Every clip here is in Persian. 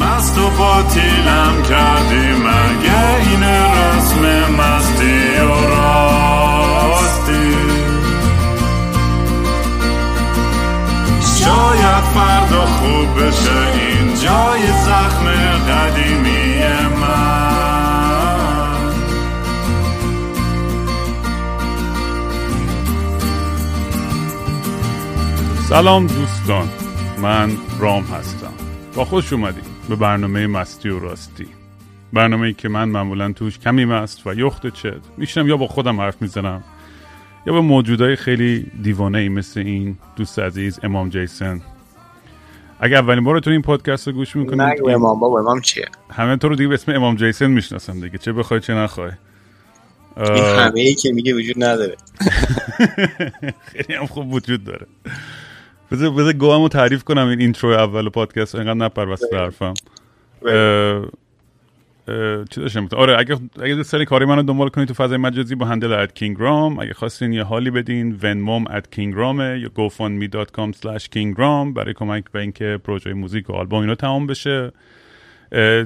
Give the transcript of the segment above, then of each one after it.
مست و باطیلم کردی مگه این رسم مستی و راستی؟ شاید فردا خوب بشه این جای زخم قدیمی سلام دوستان من رام هستم. با خوش اومدید. به برنامه مستی و راستی. برنامه ای که من معمولا توش کمی مست و یخت چد میشنم یا با خودم حرف می‌زنم یا به موجودای خیلی دیوانه ای مثل این دوست عزیز امام جیسن. اگه اولین بارتون این پادکست رو گوش می‌کنید نگو امام بابا امام چیه؟ همه تو رو دیگه به اسم امام جیسن می‌شناسم دیگه چه بخوای چه نخوای. این همه ای که میگه وجود نداره. خیلی هم خوب وجود داره. بذار بذار گوامو تعریف کنم این intro اول پادکست اینقدر نپر وسط حرفم. اه، اه، چی داشتم؟ آره اگه اگه دارین کاری منو دنبال کنید تو فضای مجازی با handle at Kingram اگه خواستین یه حالی بدین Venmo م at Kingram ه یا gofundme.com slash kingram برای کمک به اینکه پروژه موزیک و آلبوم اینا تمام بشه.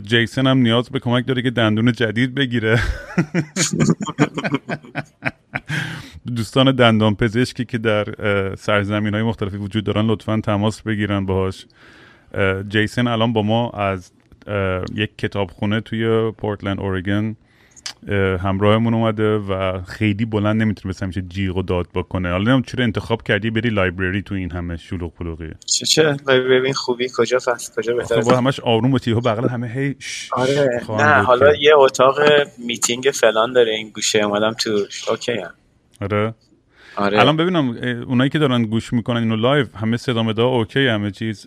جیسن هم نیاز به کمک داره که دندون جدید بگیره. دوستان دندان پزشکی که در سرزمین های مختلفی وجود دارن لطفا تماس بگیرن باهاش. اه، جیسن الان با ما از یک کتابخونه توی پورتلند اورگن. همراهمون اومده و خیلی بلند نمی‌تونه مثل همیشه جیغ و داد بکنه. حالا نمی‌دونم چرا انتخاب کردی بری لایبرری تو این همه شلوغ پلوغی؟ چه چه ببین خوبی کجا فصل کجا بهتره؟ خب همش آروم و تیهو بغل همه هی آره. نه حالا یه اتاق میتینگ فلان داره این گوشه اومدم توش OK هم. آره. آره. الان ببینم اونایی که دارن گوش می‌کنن اینو live همه صدا مدا OK همه چیز.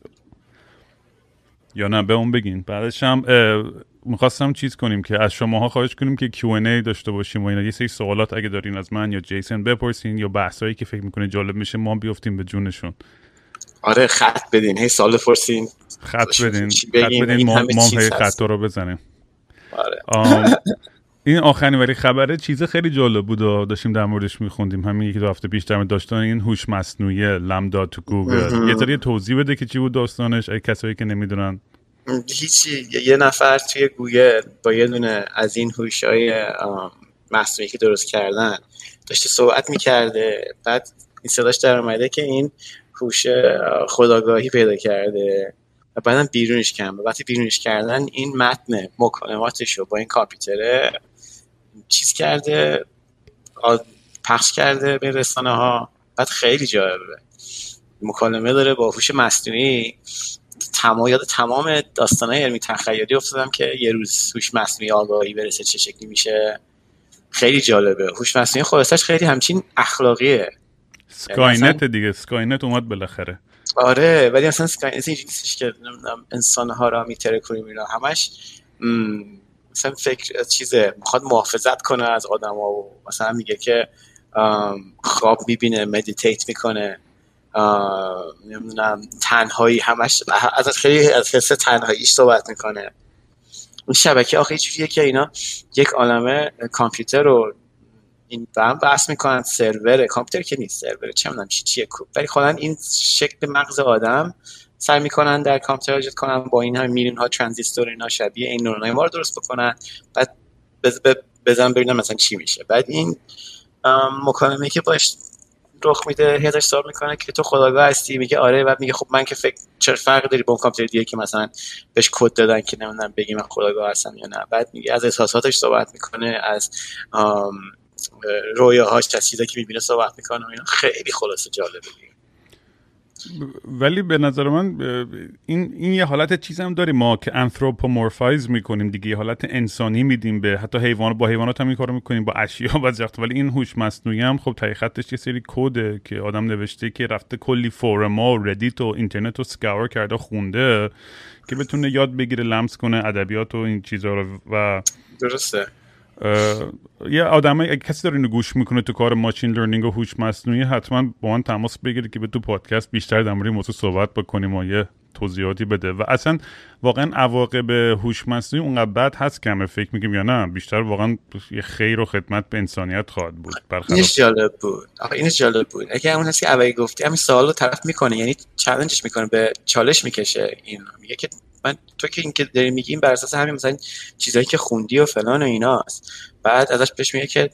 یا نه به اون بگین. بعدش هم می‌خواستم چیز کنیم که از شماها خواهش کنیم که Q&A داشته باشیم و اینا. یه سری سوالات اگه دارین از من یا جیسن بپرسین یا بحثایی که فکر می‌کنه جالب میشه ما هم بیفتیم به جونشون. آره خط بدین. هی سوال بپرسین خط بدین. خط؟ بدین ما, ما هی. خط رو بزنیم. آره. آم، این آخرین ولی خبره. چیز خیلی جالب بود و داشتیم در موردش میخوندیم. همین یکی دو هفته پیش در داشتن این هوش مصنوعی لمدا تو گوگل. یه ذره توضیح بده که چی بود داستانش. ای کسایی که نمی‌دونن. هیچی. یه- نفر توی گوگل با یه دونه از این هوشای آم، مصنوعی که درست کردن داشته صحبت می‌کرده. بعد این صداش در اومده که این هوش آه، خودآگاهی پیدا کرده و بعدم بیرونش کردن. وقتی بیرونش کردن این متن مکالماتش رو با این کامپیوتره چیز کرده پخش کرده به رسانه ها بعد خیلی جالبه. مکالمه داره با هوش مصنوعی تمام یاد تمام داستانهای علمی تخیلی افتادم که یه روز هوش مصنوعی آگاهی برسه چه شکلی میشه. خیلی جالبه. هوش مصنوعی خلاصش خیلی همچین اخلاقیه. سکاینت دیگه Skynet اومد بالاخره. آره ولی اصلا Skynet اینجوری نیستش که نمی‌دونم انسان ها را می‌ترکونیم اینا. همش م، مثلا فکر چیزه می‌خواد محافظت کنه از آدم ها و مثلا میگه که خواب می‌بینه meditate می‌کنه. نمی‌دونم تنهایی همش از خیلی از حس تنهاییش صحبت می‌کنه. اون شبکه آخه یه جوریه که اینا یک عالمه کامپیوتر رو این با هم بحث می‌کنن سرور. کامپیوتر که نیست سرور. چه می‌دونم چی چیه کوب ولی خدا این شکل مغز آدم سعی می‌کنن در کامپیوتر ایجاد کنن با این هم میلیون ها ترانزیستور اینا شبیه این نورونای ما رو درست بکنن. بعد بزن ببینم مثلا چی میشه. بعد این مکالمه که باش رخ میده ازش سوال می‌کنه که تو خداگاه هستی؟ میگه آره. بعد میگه خب من که فکر چه فرقی داری با اون کامپیوتر دیگه که مثلا بهش کد دادن که نمی‌دونم بگی من خودآگاه هستم یا نه. بعد میگه از احساساتش صحبت می‌کنه از رویاهاش چیزایی که می‌بینه صحبت می‌کنه و اینا. خیلی خلاصه جالبه. ولی به نظر من این این یه حالت چیز هم داریم ما که anthropomorphize می‌کنیم دیگه یه حالت انسانی میدیم به حتی حیوان با حیوانات هم این کارو می‌کنیم با اشیا بعضی وقت ولی این هوش مصنوعی هم خب خودش یه سری کده که آدم نوشته که رفته کلی forum ا و Reddit و اینترنت رو scour کرده و خونده که بتونه یاد بگیره لمس کنه ادبیات و این چیزها رو و درسته. یه آدمه اگه کسی داره اینو گوش می‌کنه تو کار ماشین لرنینگ و هوش مصنوعی حتما با من تماس بگیره که به تو پادکست بیشتر در مورد موضوع صحبت بکنیم و یه توضیحاتی بده. و اصلا واقعا عواقب هوش مصنوعی اونقدر بد هست که همه فکر میگیم یا نه بیشتر واقعا یه خیر و خدمت به انسانیت خواهد بود برخلاف اینش جالب بود. آخه اینش جالب بود. اگه همون هست که اولی گفتی همین سوال رو طرف می‌کنه یعنی چالنجش می‌کنه به چالش می‌کشه این. میگه که من تو که این که داری میگی این بر اساس همین مثلا چیزایی که خوندی و فلان و ایناست بعد ازش بهش میگه که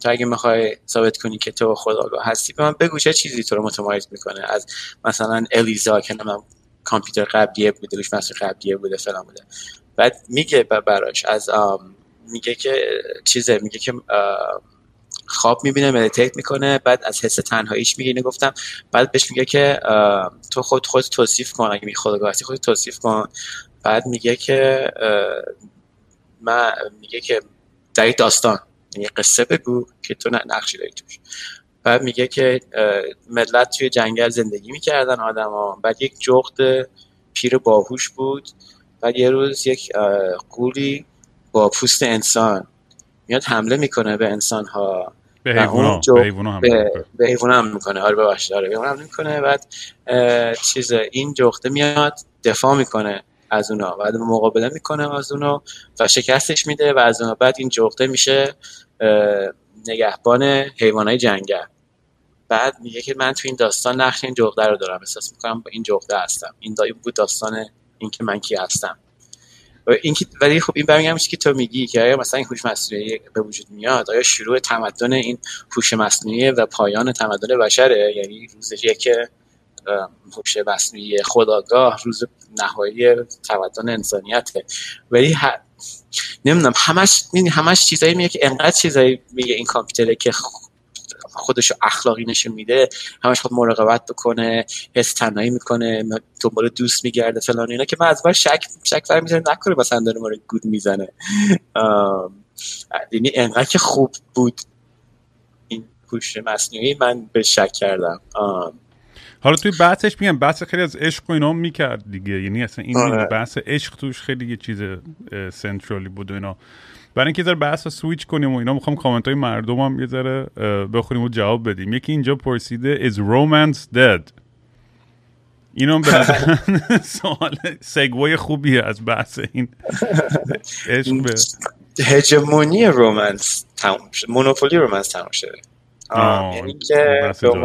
تو اگه می‌خوای ثابت کنی که تو خداگاه هستی به من بگو چه چیزی تو رو متمایز می‌کنه. از مثلا الیزا که من کامپیوتر قبلیه بوده روش مسئول قبلیه بوده فلان بوده. بعد میگه براش از میگه که چیزه میگه که خواب می‌بینه مدیتیت می‌کنه بعد از حس تنهاییش میگه اینو گفتم بعد بهش میگه که تو خود خود توصیف کن اگه میگه خودگاه خود توصیف کن. بعد میگه که من میگه که در داستان یه قصه بگو که تو نقشی داری توش. بعد میگه که ملت توی جنگل زندگی می‌کردن آدما بعد یک جغد پیر باهوش بود. بعد یه روز یک قولی با پوست انسان میاد حمله می‌کنه به انسان ها به حیوان حیوان به حیوان هم می‌کنه. آره ببخشید. آره به هم می‌کنه. بعد چیز این جغده میاد دفاع می‌کنه از اونا. بعد مقابله می‌کنه از اونا و شکستش میده و از اونا. بعد این جغده میشه نگهبان حیوانات جنگل. بعد میگه که من تو این داستان نقش این جغده رو دارم. احساس می‌کنم با این جغده هستم. این دایی بود داستان اینکه من کی هستم. این ولی خب این برمیگردم که تو میگی که آیا مثلا این هوش مصنوعی به وجود میاد آیا شروع تمدن این هوش مصنوعی و پایان تمدن بشره؟ یعنی روز یک هوش مصنوعی خداگاه روز نهایی تمدن انسانیته ولی ه... نمی‌دونم همش همش چیزایی میگه که انقدر چیزایی میگه این کامپیوتره که خودش اخلاقی نشون میده همش خود مراقبت بکنه حس تنهایی می‌کنه دنبال دوست میگرده فلان اینا که من از بار شک شک فر می‌زنه نکنه مثلا داره ما گود می‌زنه. یعنی انقدر که خوب بود این هوش مصنوعی من به شک کردم. حالا توی بحثش میگم بحث خیلی از عشق و اینا می‌کرد دیگه. یعنی اصلا این آره. بحث عشق توش خیلی یه چیز سنترالی بود و اینا. برای اینکه ذره بحث سویچ کنیم و اینا می‌خوام کامنت های مردم هم یه ذره بخوریم و جواب بدیم. یکی اینجا پرسیده is romance dead? اینو به سوال سگوی خوبیه از بحث این عشق به هجمونی رومنس تموم شده مونوپولی رومنس تموم شده. یعنی که به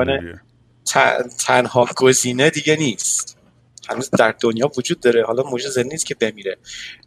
تنها گزینه دیگه نیست. هنوز در دنیا وجود داره. حالا موجود نیست که بمیره.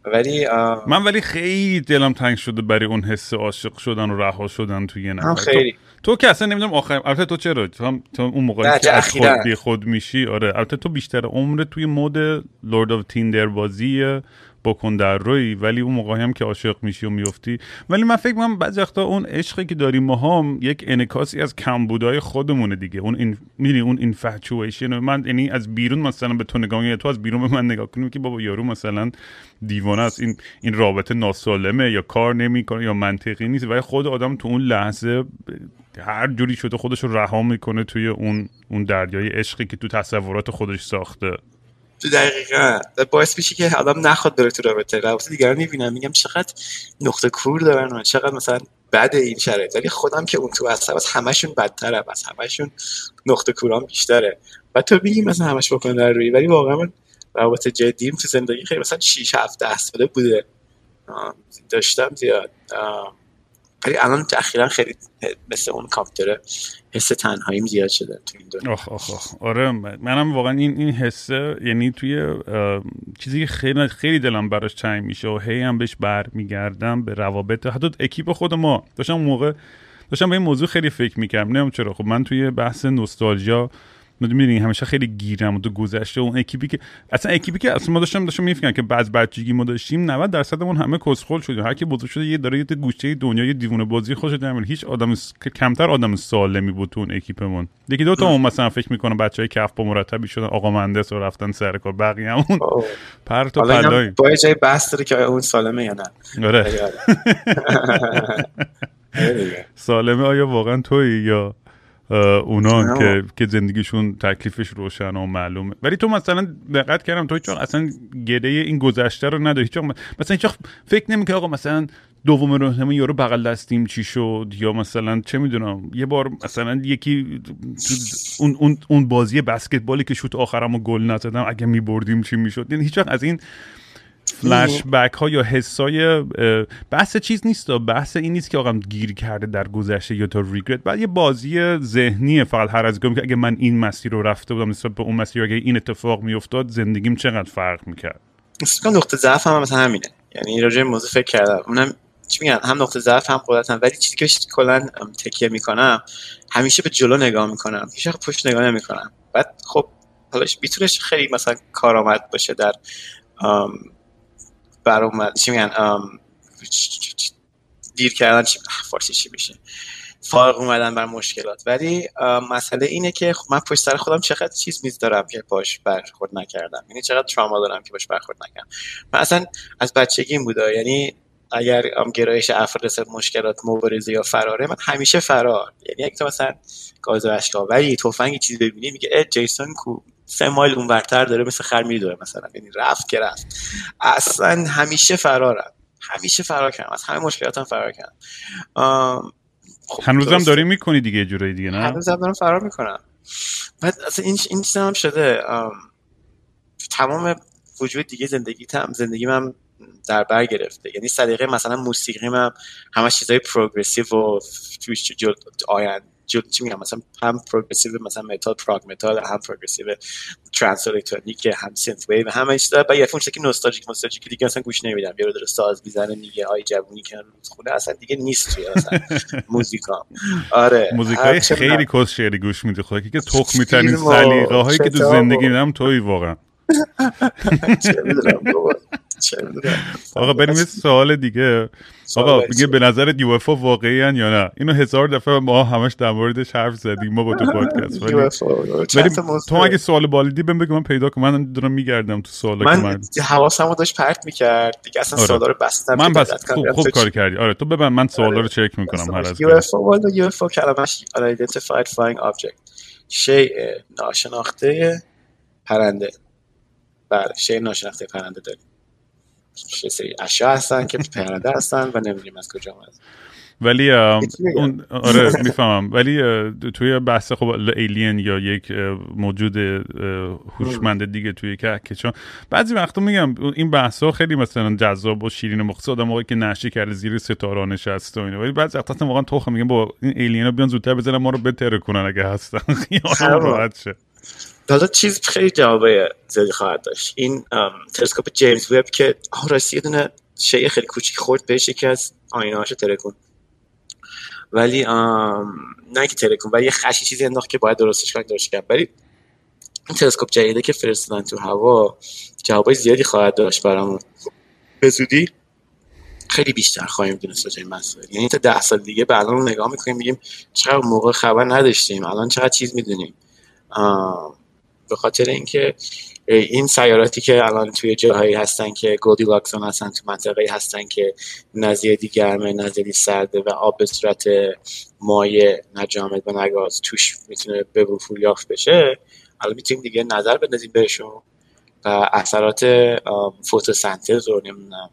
ولی من ولی خیلی دلم تنگ شده برای اون حس عاشق شدن و رها شدن توی نفر. خیلی تو, تو که اصلا نمی‌دونم آخر البته تو چرا؟ تو, تو اون موقعی که از خود بی خود میشی آره. البته تو بیشتر عمر توی مود لورد اف تیندر بازی بکن در روی ولی اون موقعی هم که عاشق میشی و میفتی. ولی من فکر من بعضی وقتا اون عشقی که داریم ما یک انکاسی از کمبودای خودمونه دیگه. اون این می‌دونی اون اینفچویشن من یعنی از بیرون مثلا به تو نگاه تو از بیرون به من نگاه کنیم که بابا یارو مثلا دیوانه است. این این رابطه ناسالمه یا کار نمی‌کنه یا منطقی نیست. ولی خود آدم تو اون لحظه هر جوری شده خودش رو رها می‌کنه توی اون اون دریای عشقی که تو تصورات خودش ساخته. تو دقیقا. باعث میشه که آدم نخواد بره تو رابطه. رابطه دیگر می‌بینم میگم چقدر نقطه کور دارن و چقدر مثلا بعد این شرایط. ولی خودم که اون تو هستم از همشون بدتره از همشون نقطه کورام بیشتره. و تو میگی مثلا همش بکن در روی ولی واقعا من روابط جدیم تو زندگی خیلی مثلا 6 7 10 ساله بوده داشتم زیاد. ولی الان اخیرا خیلی مثل اون کامپیوتر حس تنهاییم زیاد شده تو این دنیا آخ آخ آخ. آره منم واقعا این این حسه یعنی توی چیزی که خیلی خیلی دلم براش تنگ میشه و هی هم بهش برمیگردم به روابط. حتی اکیپ خود ما داشتم موقع داشتم به این موضوع خیلی فکر می‌کردم. نمی‌دونم چرا. خب من توی بحث nostalgia می‌دونی همیشه خیلی گیرم و تو گذشته اون اکیپی که اصلا اکیپی که اصلا ما داشتم داشتم میفکرم که بعض بچگی ما داشتیم 90 درصدمون همه کسخل شدیم هر کی بزرگ شده یه داره یه گوشه دنیا یه دیوونه بازی خوش نمیل هیچ آدم کمتر آدم سالمی بود تو اون اکیپمون. یکی دو تا اون مثلا فکر می‌کنم بچهای کف با مرتبی شدن آقا مهندس و رفتن سر کار. بقیه همون پرت و پلای. با جای بحث داره که اون سالمه یا نه. آره. سالمه آیا واقعا توی یا اونا که که زندگیشون تکلیفش روشن و معلومه. ولی تو مثلا دقت کردم تو هیچ اصلا گده این گذشته رو نداری. هیچ مثلا هیچ فکر نمی‌کنی آقا مثلا دوم راهنمایی یارو بغل دستیم چی شد؟ یا مثلا چه می‌دونم یه بار مثلا یکی اون اون اون بازی بسکتبالی که شوت آخرمو گل نزدم اگه میبردیم چی می‌شد؟ یعنی هیچ از این فلش بک ها یا حسای بحث چیز نیست بحث این نیست که آقا گیر کرده در گذشته یا تا ریگرت بعد یه بازی ذهنیه فقط هر از که اگه من این مسیر رو رفته بودم نسبت به اون مسیر اگه این اتفاق میافتاد زندگیم چقدر فرق می‌کرد؟ نقطه ضعف هم مثلا همینه. یعنی راجع موضوع فکر کردم. اونم چی میگن؟ هم نقطه ضعف هم قدرتم ولی چیزی که کلا تکیه می‌کنم همیشه به جلو نگاه می‌کنم. هیچ پشت نگاه نمی‌کنم. بعد خب حالا می‌تونه خیلی مثلا کارآمد باشه در برام چی میگن؟ دیر کردن چی؟ فارسی چی میشه؟ فارغ اومدن بر مشکلات. ولی مسئله اینه که خب من پشت سر خودم چقدر چیز میز دارم که باش برخورد نکردم. یعنی چقدر تراما دارم که باش برخورد نکردم. من اصلا از بچگی بوده. یعنی اگر گرایش افراد مشکلات مبارزه یا فراره من همیشه فرار. یعنی اگه تو مثلا گاز اشکا ولی تفنگی چیزی ببینی میگه اه جیسون کو سه مایل اون ورتر داره مثل خر میدوه مثلا. یعنی رفت که رفت. اصلا همیشه فرارم. همیشه فرار کردم. از همه مشکلاتم فرار کردم. خب هنوزم داری می‌کنی دیگه جورایی دیگه نه؟ هنوزم دارم فرار می‌کنم. بعد اصلا این این هم شده. تمام وجود دیگه زندگی تم زندگی من در بر گرفته. یعنی صدیقه مثلا موسیقی من همه چیزای پروگرسیو و توش آیند چی میگم مثلا هم پروگرسیو مثلا متال پراگ متال هم پروگرسیو ترانس الکترونیک هم سینت ویو همه چیزا با یه فونش که نوستالژیک نوستالژیک دیگه اصلا گوش نمیدم. یه داره ساز می‌زنه میگه های جوونی که خونه اصلا دیگه نیست توی اصلا موزیکا. آره موزیکای خیلی کس شعری گوش میده. خدا که تخمی ترین سلیقه هایی که تو زندگی میدم توی واقعا. آقا بریم یه سوال دیگه. آقا میگه به نظرت یو اف واقعی یا نه؟ اینو هزار دفعه ما همش در موردش حرف زدیم ما با تو پادکست ولی تو اگه سوال بالدی بهم بگو من پیدا کنم. من دارم میگردم تو سوال من حواسمو داشت پرت می‌کرد. دیگه اصلا آره. سوالا رو بستم من بس خوب, خوب کار کردی. آره تو ببن من سوالا رو چک می‌کنم هر از یو اف او والا یو اف او کلمش unidentified flying object. شیء ناشناخته پرنده. بله شیء ناشناخته پرنده داریم. سری اشیا هستن که پرنده هستن و نمی‌دونیم از کجا آمده ولی اون آره می‌فهمم. ولی توی بحث خب ایلین یا یک موجود هوشمند دیگه توی که چون بعضی وقتا میگم این بحث ها خیلی مثلا جذاب و شیرین و مخصوص آدم که نشی کرده زیر ستاره نشسته و اینا. ولی بعضی وقتا واقعا تو میگم با این ایلین ها بیان زودتر بزنن ما رو بتره کنن اگه هستن. خیال راحت شه. حالا چیز خیلی جوابه زیادی خواهد داشت. این تلسکوپ جیمز وب که راستی یه دونه شیء خیلی کوچیک خورد بهش یکی از آینه هاشو ترکون. ولی نه که ترکون ولی یه خشی چیزی انداخت که باید درستش کنن درست کرد. ولی این تلسکوپ جدیده که فرستادن تو هوا جوابای زیادی خواهد داشت برامون. به زودی خیلی بیشتر خواهیم دونست راجع مسائل یعنی تا ده سال دیگه به الان نگاه می‌کنیم میگیم چقدر موقع خبر نداشتیم الان چقدر چیز می‌دونیم. به خاطر اینکه این سیاراتی که الان توی جاهایی هستن که گودی لاکسون هستن تو منطقه هستن که نزیدی گرمه نزیدی سرده و آب به صورت مایع نجامد و نگاز توش می‌تونه به وفور یافت بشه الان می‌تونیم دیگه نظر بندازیم بهشون و اثرات فوتوسنتز رو نمی‌دونم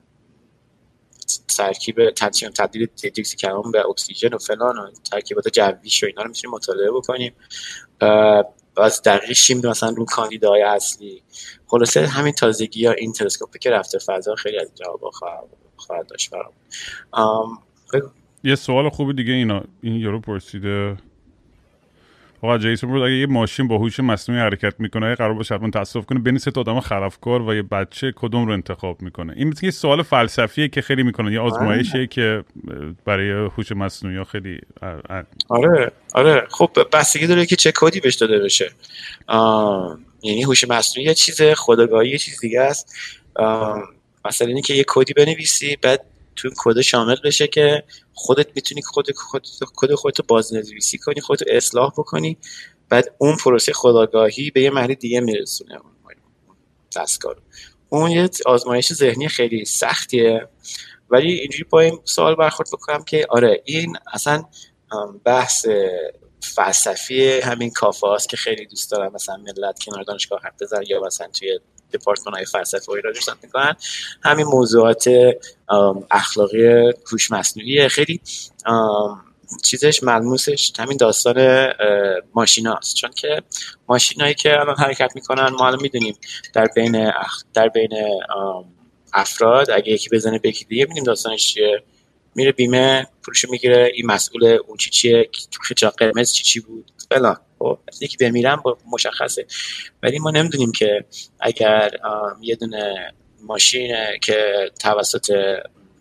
ترکیب تبدیل دیوکسی کربن به اکسیژن و فلان و ترکیبات جویش و اینا رو می‌تونیم مطالعه بکنیم. از دقیق شیم مثلا رو کاندیدای اصلی. خلاصه همین تازگی یا این تلسکوپی که رفته فضا خیلی از جواب خواهد داشت برام. یه سوال خوبی دیگه اینا این یارو پرسیده. آقا جیسون بود اگه یه ماشین با هوش مصنوعی حرکت می‌کنه قرار باشه حتما تصادف کنه بین سه آدم خلافکار و یه بچه کدوم رو انتخاب می‌کنه. این مثل یه سوال فلسفیه که خیلی می‌کنه یه آزمایشیه که برای هوش مصنوعی خیلی آره آره. خب بستگی داره که چه کدی بهش داده بشه. یعنی هوش مصنوعی یه چیز خداگاهی یه چیز دیگه است. مثلا اینه که یه کدی بنویسی بعد تو کد شامل بشه که خودت می‌تونی خود خود کد خودت رو بازنویسی کنی خودت اصلاح بکنی. بعد اون پروسه خداگاهی به یه محلی دیگه میرسونه دستگاه اون یه آزمایش ذهنی خیلی سختیه. ولی اینجوری با این سوال برخورد بکنم که آره این اصلا بحث فلسفی همین کافه که خیلی دوست دارم مثلا ملت کنار دانشگاه حرف بزن یا مثلا توی دپارتمان های فلسفه را راجع می‌کنن. همین موضوعات اخلاقی هوش مصنوعی خیلی چیزش ملموسش همین داستان ماشیناست. چون که ماشینایی که الان حرکت می‌کنن ما الان می‌دونیم در بین اخ... در بین افراد اگه یکی بزنه به یکی دیگه می‌دونیم داستانش چیه. میره بیمه پولشو می‌گیره این مسئول اون چی چیه خیلی قرمز چی چی بود فلان. خب یکی بمیرم با مشخصه. ولی ما نمی‌دونیم که اگر یه دونه ماشینه که توسط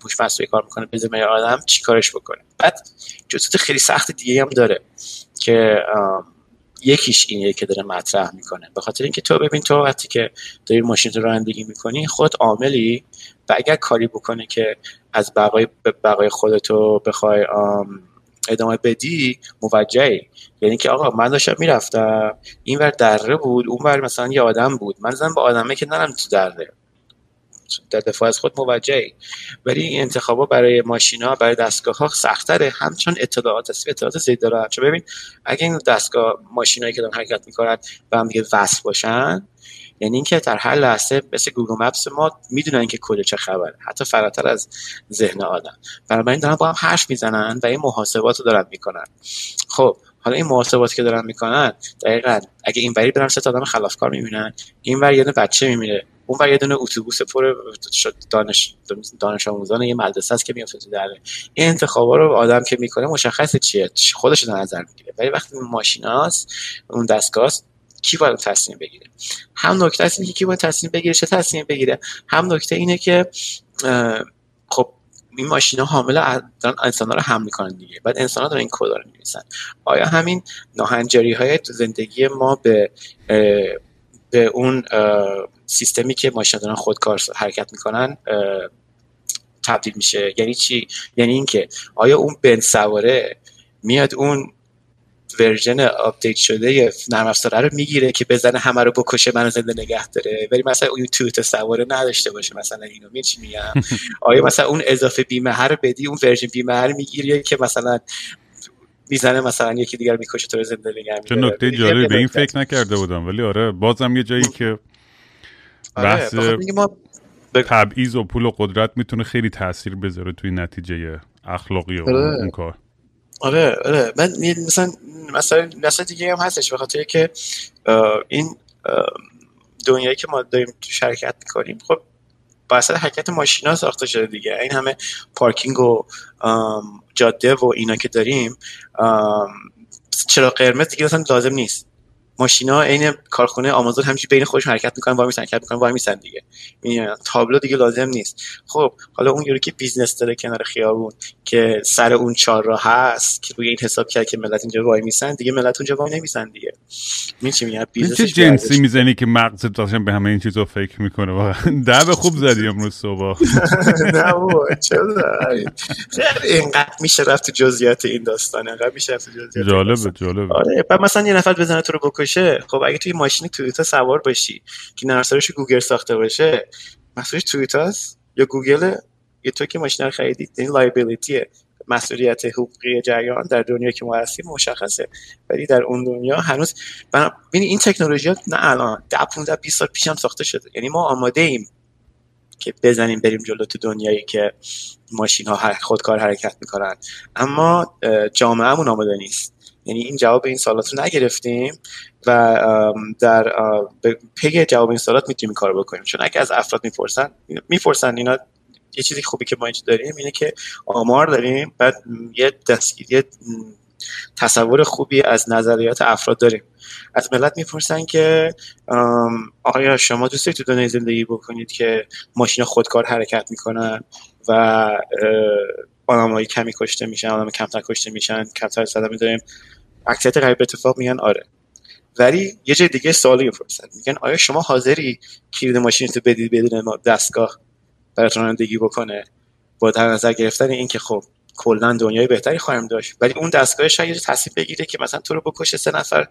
هوش مصنوعی کار می‌کنه به آدم چیکارش بکنه؟ بعد جزئیات خیلی سخت دیگه هم داره که یکیش اینه که داره مطرح می‌کنه. به خاطر اینکه تو ببین تو وقتی که داری ماشین رو رانندگی می‌کنی خود عاملی و اگر کاری بکنه که از بقای بقای خودتو بخوای ادامه بدی موجهی. یعنی که آقا من داشتم می‌رفتم این ور دره بود اون ور مثلا یه آدم بود. من زن با آدمه که نرم تو دره. در دفاع از خود موجهی. ولی این انتخابا برای ماشینا برای دستگاه ها سختره. همچون اطلاعات است اطلاعات زیاد داره. چون ببین اگه این دستگاه ماشینایی که دارن حرکت می‌کنن به هم دیگه وصل باشن یعنی اینکه در هر لحظه مثل گوگل مپس ما می‌دونن که کل چه خبره حتی فراتر از ذهن آدم. بنابراین دارن با هم حرف می‌زنن و این محاسبات رو دارن می‌کنن. خب حالا این محاسباتی که دارن می‌کنن دقیقا اگه این بری برن سه آدم خلافکار می‌بینن این ور یه بچه میمیره اون ور یه دونه اتوبوس پر دانش دانش آموزان یه مدرسه است که میفته تو در این انتخابا رو آدم که می‌کنه مشخصه چیه؟ خودش رو نظر می‌گیره. ولی وقتی ماشیناست اون دستگاه کی باید تصمیم بگیره. هم نکته است که کی باید تصمیم بگیره چه تصمیم بگیره. هم نکته اینه که خب این ماشینا حامل دارن انسان رو حمل می‌کنن دیگه. بعد انسان ها دارن این کد رو می‌نویسن. آیا همین ناهنجاری های زندگی ما به به اون سیستمی که ماشینا دارن خودکار حرکت می‌کنن تبدیل میشه؟ یعنی چی؟ یعنی اینکه آیا اون بنز سواره میاد اون version update شده نرم افزاره رو می‌گیره که بزنه همه رو بکشه منو زنده نگه داره. ولی مثلا اون تویوتا سواره نداشته باشه مثلا اینو. می چی میگم؟ آیا مثلا اون اضافه بیمه رو بدی اون version بیمه رو می‌گیری که مثلا می‌زنه مثلا یکی دیگر می‌کشه تو رو زنده نگه چه نکته جالبی. به این فکر نکرده بودم. ولی آره بازم یه جایی که آره، بحث تبعیض و پول و قدرت می‌تونه خیلی تاثیر بذاره توی نتیجه اخلاقی و آره. اون کار. آره آره. من مثلا مثلا مثلا دیگه هم هستش به خاطر که این دنیایی که ما داریم تو شرکت می‌کنیم خب بسیار حرکت ماشینا ساخته شده دیگه. این همه پارکینگ و جاده و اینا که داریم چرا قرمز دیگه مثلا لازم نیست. ماشینا عین کارخونه آمازون همینجوری بین خودش حرکت می‌کنن وای میسن حرکت می‌کنن وای میسن دیگه. تابلو دیگه لازم نیست. خب حالا اون یوری که business داره کنار خیابون که سر اون چهار راه هست که روی این حساب کرد که ملت اینجا وای میسن دیگه ملت اونجا وای نمیسن دیگه. می چی میگم؟ business چه جنسی می‌زنی که مغزت داشتن به همه این چیزا فکر می‌کنه؟ واقعا دعو خوب زدی امروز صبح. نه بابا چرا اینقدر میشه رفت تو جزئیات این داستان اینقدر میشه رفت تو جزئیات جالبه جالبه. آره بعد مثلا یه نفر بزنه تو رو بکشه. خب اگه توی ماشین تویوتا سوار باشی که نرم‌افزارش گوگل ساخته باشه مسئولش تویوتاست؟ یا گوگل یا تو که ماشین رو خریدید این liability ه مسئولیت حقوقی جریان در دنیا که ما هستیم مشخصه. ولی در اون دنیا هنوز ببین این تکنولوژی ها نه الان 10 15 20 سال پیش هم ساخته شده. یعنی ما آماده ایم که بزنیم بریم جلو تو دنیایی که ماشین ها خودکار حرکت می‌کنن. اما جامعهمون آماده نیست. یعنی این جواب این سالات رو نگرفتیم و در پی جواب این سالات می‌تونیم کار بکنیم. چون اگه از افراد می‌پرسن می‌پرسن اینا یه چیزی خوبی که ما اینجا داریم اینه که آمار داریم بعد یه دستگیری تصور خوبی از نظریات افراد داریم. از ملت می‌پرسن که آیا شما دوست دارید تو دنیای زندگی بکنید که ماشین خودکار حرکت می‌کنن و آدمای کمی کشته میشن آدم کمتر کشته میشن کمتر صدمه داریم؟ اکثریت غریب اتفاق میگن آره. ولی یه جای دیگه سوالی می‌پرسن. میگن آیا شما حاضری کلید ماشین تو بدید بدون دستگاه براتون رانندگی بکنه؟ با در نظر گرفتن این که خب کلا دنیای بهتری خواهیم داشت ولی اون دستگاه شاید تصمیم بگیره که مثلا تو رو بکشه سه نفر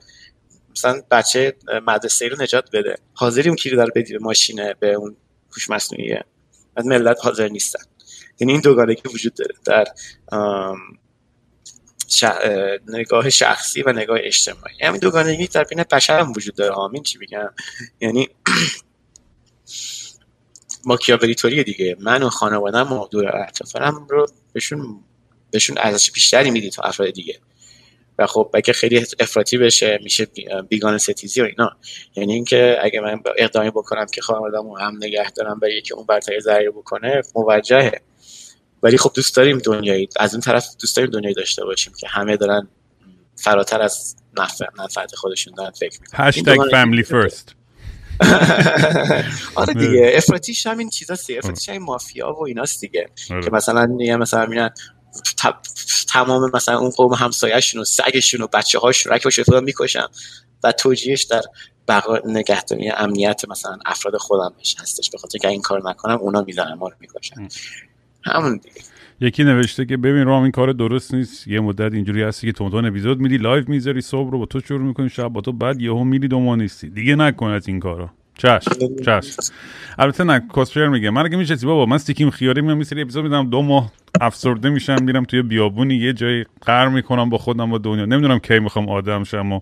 مثلا بچه مدرسه رو نجات بده. حاضری اون کلید رو بدی به ماشینه به اون هوش مصنوعیه. ملت حاضر نیستن. یعنی این دوگانگی وجود داره. در نگاه شخصی و نگاه اجتماعی. همین یعنی دوگانگی در بین بشر هم وجود داره. همین چی بگم یعنی ماکیاولیتوری دیگه. من و خانوادم و دور اطرافم رو بهشون بهشون ارزش بیشتری میدی تا افراد دیگه. و خب اگه خیلی افراطی بشه میشه بیگان ستیزی و اینا. یعنی اینکه اگه من اقدامی بکنم که خانواده‌مو هم نگه دارم برای که اون برتری ضرر بکنه موجهه. ولی خب دوست داریم دنیایی از این طرف دوست داریم دنیایی داشته باشیم که همه دارن فراتر از منفعت خودشون دارن فکر می‌کنن. هشتگ فامیلی فرست آره دیگه افراطیش همین چیزاست افراطیش همین مافیا و ایناست دیگه. آره. که مثلا میگن مثلا میرن تمام مثلا اون قوم همسایه‌شون و سگشون و بچه هاشون رکبش رو می‌کشن و توجیهش در بقا نگهداری امنیت مثلا افراد خودمش هستش. به خاطر که این کار نکنم اونا می‌زنن ما رو می‌کشن. همون دیگه. یکی نوشته که ببین رام این کار درست نیست. یه مدت اینجوری هستی که تون اپیزود میدی live می‌ذاری صبح رو با تو شروع می‌کنی شب با تو بعد یهو میری دو نیستی. دیگه نکن از این کارا. چشم چشم. البته نه کاسپیر میگه. من اگه میشه بابا من سیکیم خیاری میام یه سری اپیزود میدم دو ماه افسرده میشم میرم توی بیابونی یه جایی قر می‌کنم با خودم با دنیا. نمی‌دونم کی می‌خوام آدم شم و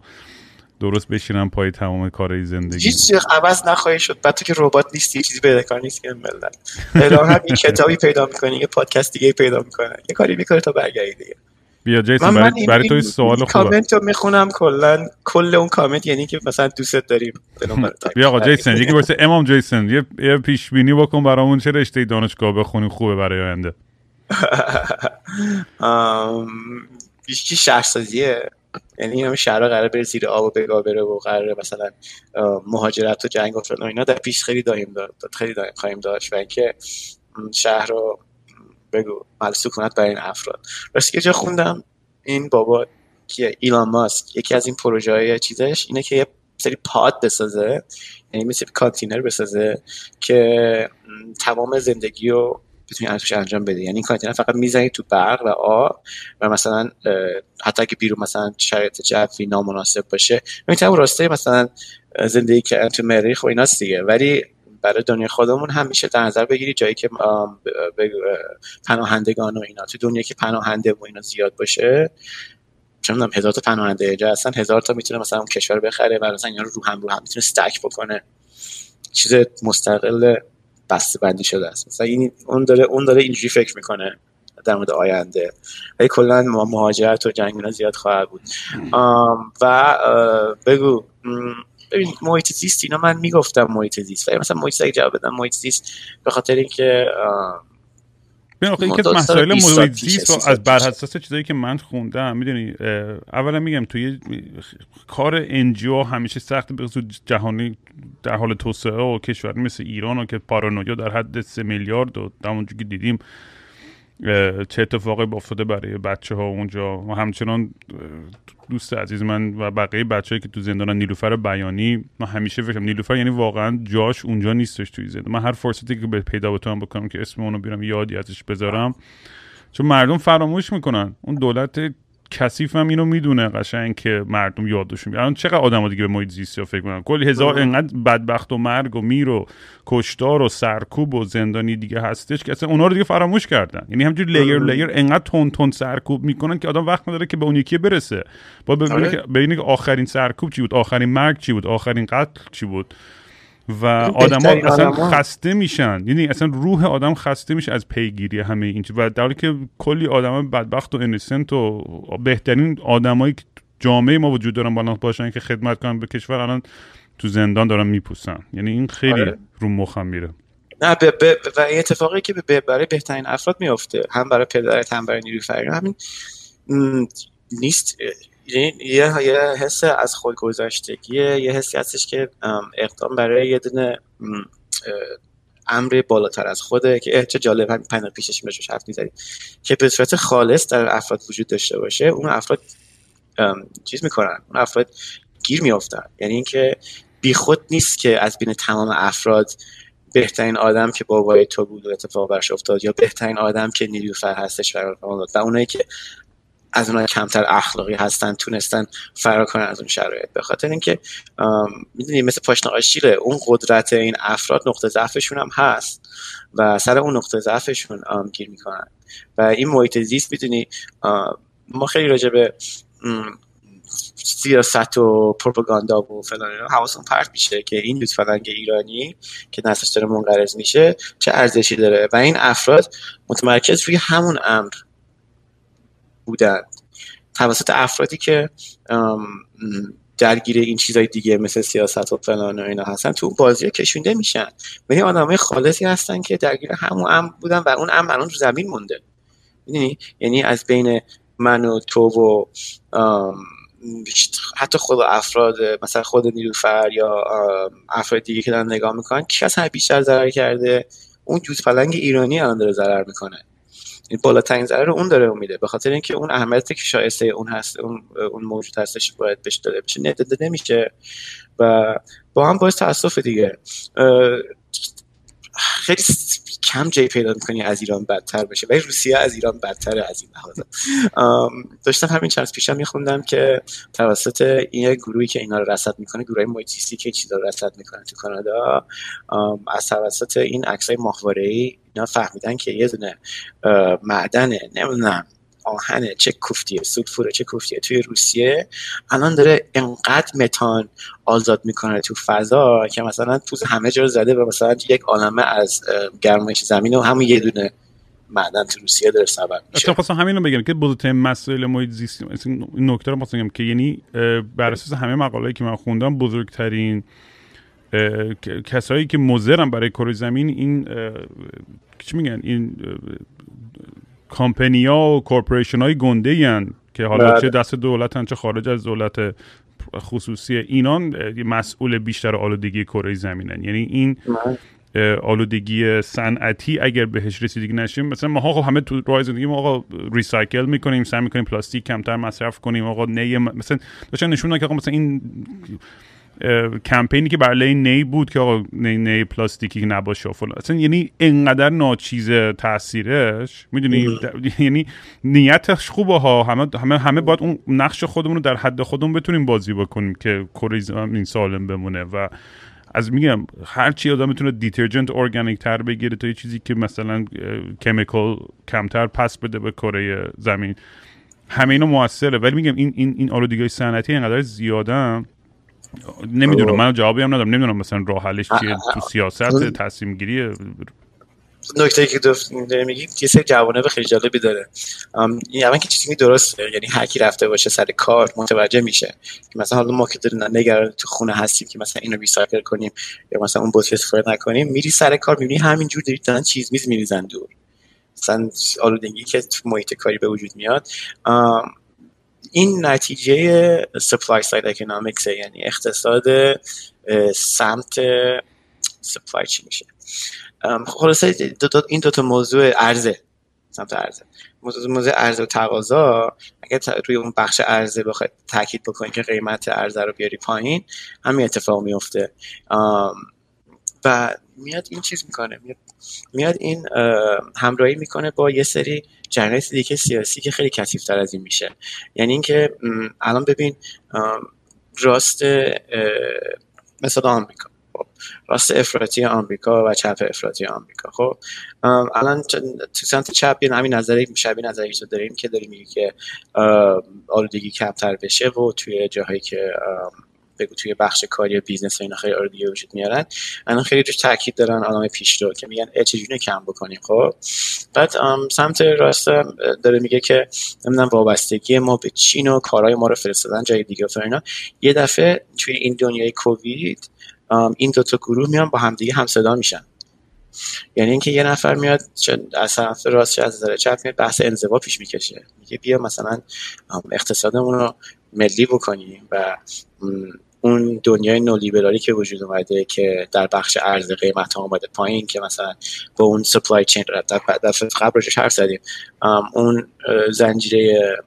درست بشینم پای تمام کارهای زندگی. هیچ چیز عوض نخواهی شد. بعد تو که ربات نیستی چیزی پیدا کار نیست که ملت الان هم یه کتابی پیدا می‌کنی یه پادکست دیگه پیدا می‌کنه. یه کاری می‌کنه تا برگردی. دیگه بیا جیسون برای, برای تو سوال خوبه. کامنت رو می‌خونم کلا. کل اون کامنت یعنی که مثلا دوستت داریم. بیا آقا جیسون یکی واسه امام جیسون یه, یه پیش بینی بکن برامون چه رشته دانشگاه بخونیم خوبه برای آینده. بیشکی شهرسازیه. یعنی همه شهرها قرار بره زیر آب و بگاه بره و قرار مثلا مهاجرت و جنگ و اینا. در پیش خیلی دایم داد خیلی دایم خواهیم داشت و اینکه شهر رو بگو مال سکونت برای این افراد. راستی که جا خوندم این بابا که ایلان ماسک یکی از این پروژه های چیزش اینه که یه سری پاد بسازه یعنی مثل کانتینر بسازه که تمام زندگی رو بتونی ارزش انجام بده یعنی این کانتینر فقط می‌زنی تو برق و آب و مثلا حتی اگه بیرون مثلا شرایط جوی نامناسب باشه می‌تونم راسته مثلا زندگی که تو مریخ و ایناست دیگه. ولی برای دنیا خودمون هم میشه در نظر بگیری جایی که پناهندگان و اینا. تو دنیا که پناهنده و اینا زیاد باشه چون هزار تا پناهنده اینجا اصلا هزار تا می‌تونه مثلا اون کشور بخره و مثلا اینا رو رو هم رو هم می‌تونه استک بکنه. چیز مستقل بندی شده است. مثلا این اون داره اون داره اینجوری فکر می‌کنه در مورد آینده. ولی کلا مهاجرت و جنگ زیاد خواهد بود. و بگو. ببین محیط زیست اینا من می‌گفتم محیط زیست. ولی مثلا محیط زیست جواب بدم محیط زیست به خاطر اینکه ببین آخه اینکه مسائل محیط زیست از بر اساس چیزایی که من خوندم می‌دونی اولا میگم توی کار انجیو همیشه سخت به جهانی در حال توسعه و کشور مثل ایران و که پارانویا در حد سه میلیارد و همونجوری که دیدیم چه اتفاقی افتاده برای بچه ها اونجا؟ و همچنان دوست عزیز من و بقیه بچه‌ای که تو زندان نیلوفر بیانی من همیشه فکرم نیلوفر یعنی واقعا جاش اونجا نیستش توی زندان. من هر فرصتی که به پیدا بتونم بکنم که اسم اونو بیارم یادی ازش بذارم. چون مردم فراموش می‌کنن. اون دولت کثیف هم اینو می‌دونه قشنگ که مردم یادشون الان چقدر آدم دیگه به محیط زیستی فکر می‌کنن؟ کلی هزار انقدر بدبخت و مرگ و میر و کشتار و سرکوب و زندانی دیگه هستش که اصلا اونا رو دیگه فراموش کردن. یعنی همینجوری لیر لیر انقدر تون تون سرکوب می‌کنن که آدم وقت نداره که به اون یکی برسه. با ببینه ببینه که آخرین سرکوب چی بود؟ آخرین مرگ چی بود؟ آخرین قتل چی بود؟ و آدما اصلا خسته میشن. یعنی اصلا روح آدم خسته میشه از پیگیری همه این و در حالی که کلی آدم بدبخت و انسنت و بهترین آدمایی که جامعه ما وجود دارن بالا باشن که خدمت کنن به کشور الان تو زندان دارن میپوسن. یعنی این خیلی آره. رو مخم میره. نه ب ب و این اتفاقی که برای بهترین افراد میفته هم برای پدرت هم برای نیروی همین نیست. یه یه حس از خودگذاشتگیه یه حسی هستش که اقدام برای یه دونه امر بالاتر از خوده که چه جالب همین پنل پیشش میشه حرف می‌زدیم که به صورت خالص در افراد وجود داشته باشه اون افراد چیز می‌کنن اون افراد گیر میافتن. یعنی اینکه بیخود نیست که از بین تمام افراد بهترین آدم که بابای تو بود اتفاق برش افتاد یا بهترین آدم که نیلوفر هستش و اونایی که از اونها کمتر اخلاقی هستن تونستن فرار کنن از اون شرایط. به خاطر اینکه می‌دونی مثل پاشنه آشیله اون قدرت این افراد نقطه ضعفشون هم هست و سر اون نقطه ضعفشون گیر می‌کنن. و این محیط زیست می‌دونی ما خیلی راجع به سیاست و پروپاگاندا و فلان اینا حواسون پرت میشه که این دوست فرنگ ایرانی که نسلش داره منقرض میشه چه ارزشی داره. و این افراد متمرکز روی همون امر. بودن. توسط افرادی که درگیر این چیزای دیگه مثل سیاست و فلان و اینا هستن تو بازی کشونده میشن. ولی آدمای خالصی هستن که درگیر همون امر بودن و اون امر الان رو زمین مونده. یعنی از بین من و تو و حتی خود افراد مثلا خود نیلوفر یا افراد دیگه که دارن نگاه می‌کنن کی از همه بیشتر ضرر کرده؟ اون جوز پلنگ ایرانی الان داره ضرر می‌کنه. این بالاترین ضرر اون داره میده. به خاطر اینکه اون اهمیتی که شایسته اون هست اون اون موجود هستش باید بهش داده بشه نداده نمیشه. و با هم باعث تاسف دیگه. خیلی کم جای پیدا می‌کنی از ایران بدتر بشه ولی روسیه از ایران بدتر از این لحاظ داشتم همین چند پیشم میخوندم که توسط این گروهی که اینا رو رصد می‌کنه گروه مویتیسی که چیزا رو رصد می‌کنه تو کانادا از توسط این عکسای ماهواره ای اینا فهمیدن که یه دونه معدن نمی‌دونم آهن چه کوفتیه سودفوره چه کوفتیه. توی روسیه الان داره انقدر متان آزاد می‌کنه تو فضا که مثلا تو همه جا زده و مثلا یک عالمه از گرمایش زمین و همون یه دونه معدن تو روسیه داره سبب میشه. خواستم همین رو بگم که بزرگترین مسائل محیط زیستی این نکته رو بگم که یعنی بر اساس همه مقاله‌ای که من خوندم بزرگترین کسایی که مضرن برای کره زمین این چی میگن؟ این کامپنیا و corporation های گنده که حالا بله. چه دست دولتن چه خارج از دولت خصوصی اینان مسئول بیشتر آلودگی کره زمینن یعنی این بله. آلودگی صنعتی اگر بهش رسیدگی نشیم مثلا ما خب همه تو راه زندگی ما آقا recycle می‌کنیم سعی می‌کنیم پلاستیک کمتر مصرف کنیم آقا نه مثلا داشتن نشون که آقا مثلا این کمپینی که برای نی بود که آقا نی, نی پلاستیکی نباشه فلان. اصلا یعنی انقدر ناچیز تاثیرش می‌دونی؟ یعنی نیتش خوبه ها. همه همه همه باید اون نقش خودمون رو در حد خودمون بتونیم بازی بکنیم که کره این سالم بمونه و از میگم هر چی آدم می‌تونه دیترجنت ارگانیک تر بگیره تا یه چیزی که مثلا کمیکال کمتر پس بده به کره زمین. همه اینا موثره. ولی میگم این این این آلودگی صنعتی انقدر زیادن نمی‌دونم من جوابی هم ندارم نمی‌دونم مثلا راه حلش چیه تو سیاست تصمیم گیری نکته که داره میگی یه سری جوانه به خیلی جالبی داره. این اول که چیزی درسته یعنی هر کی رفته باشه سر کار متوجه میشه که مثلا حالا ما که داریم نگران تو خونه هستیم که مثلا اینو ریسایکل کنیم یا مثلا اون بطری استفاده نکنیم میری سر کار می‌بینی همینجور داری دارن چیز میز میریزن دور. مثلا آلودگی که تو محیط کاری به وجود میاد. این نتیجه supply side economics یعنی اقتصاد سمت supply چی میشه؟ خلاصه دو دو این دوتا موضوع عرضه سمت عرضه. موضوع موضوع عرضه و تقاضا اگر روی اون بخش عرضه بخواید تاکید بکنید که قیمت عرضه رو بیاری پایین همین اتفاق میفته. و میاد این چیز می‌کنه میاد این همراهی می‌کنه با یه سری جریانات دیگه سیاسی که خیلی کثیف‌تر از این میشه. یعنی اینکه الان ببین راست مثلا آمریکا. خب، راست افراطی آمریکا و چپ افراطی آمریکا. خب الان تو سمت چپ یه همین نظری مشابه نظری رو داریم که داریم میگه که آلودگی کمتر بشه و توی جاهایی که بگو توی بخش کاری business و اینا خیلی دیگه وجود میارن. الان خیلی روش تاکید دارن آدم پیش رو که میگن چجوری کم بکنیم؟ خب؟ بعد سمت راست داره میگه که نمی‌دونم وابستگی ما به چین و کارهای ما رو فرستادن جای دیگه و اینا. یه دفعه توی این دنیای کووید این دوتا گروه میان با همدیگه هم صدا میشن. یعنی اینکه یه نفر میاد از طرف راست از نظر چپ میاد بحث انزوا پیش می‌کشه. میگه بیا مثلا اقتصادمون رو ملی بکنیم و اون دنیای نولیبرالی که وجود اومده که در بخش ارز قیمت ها اومده پایین که مثلا با اون سپلای چین دفعه قبل روش حرف زدیم. اون زنجیره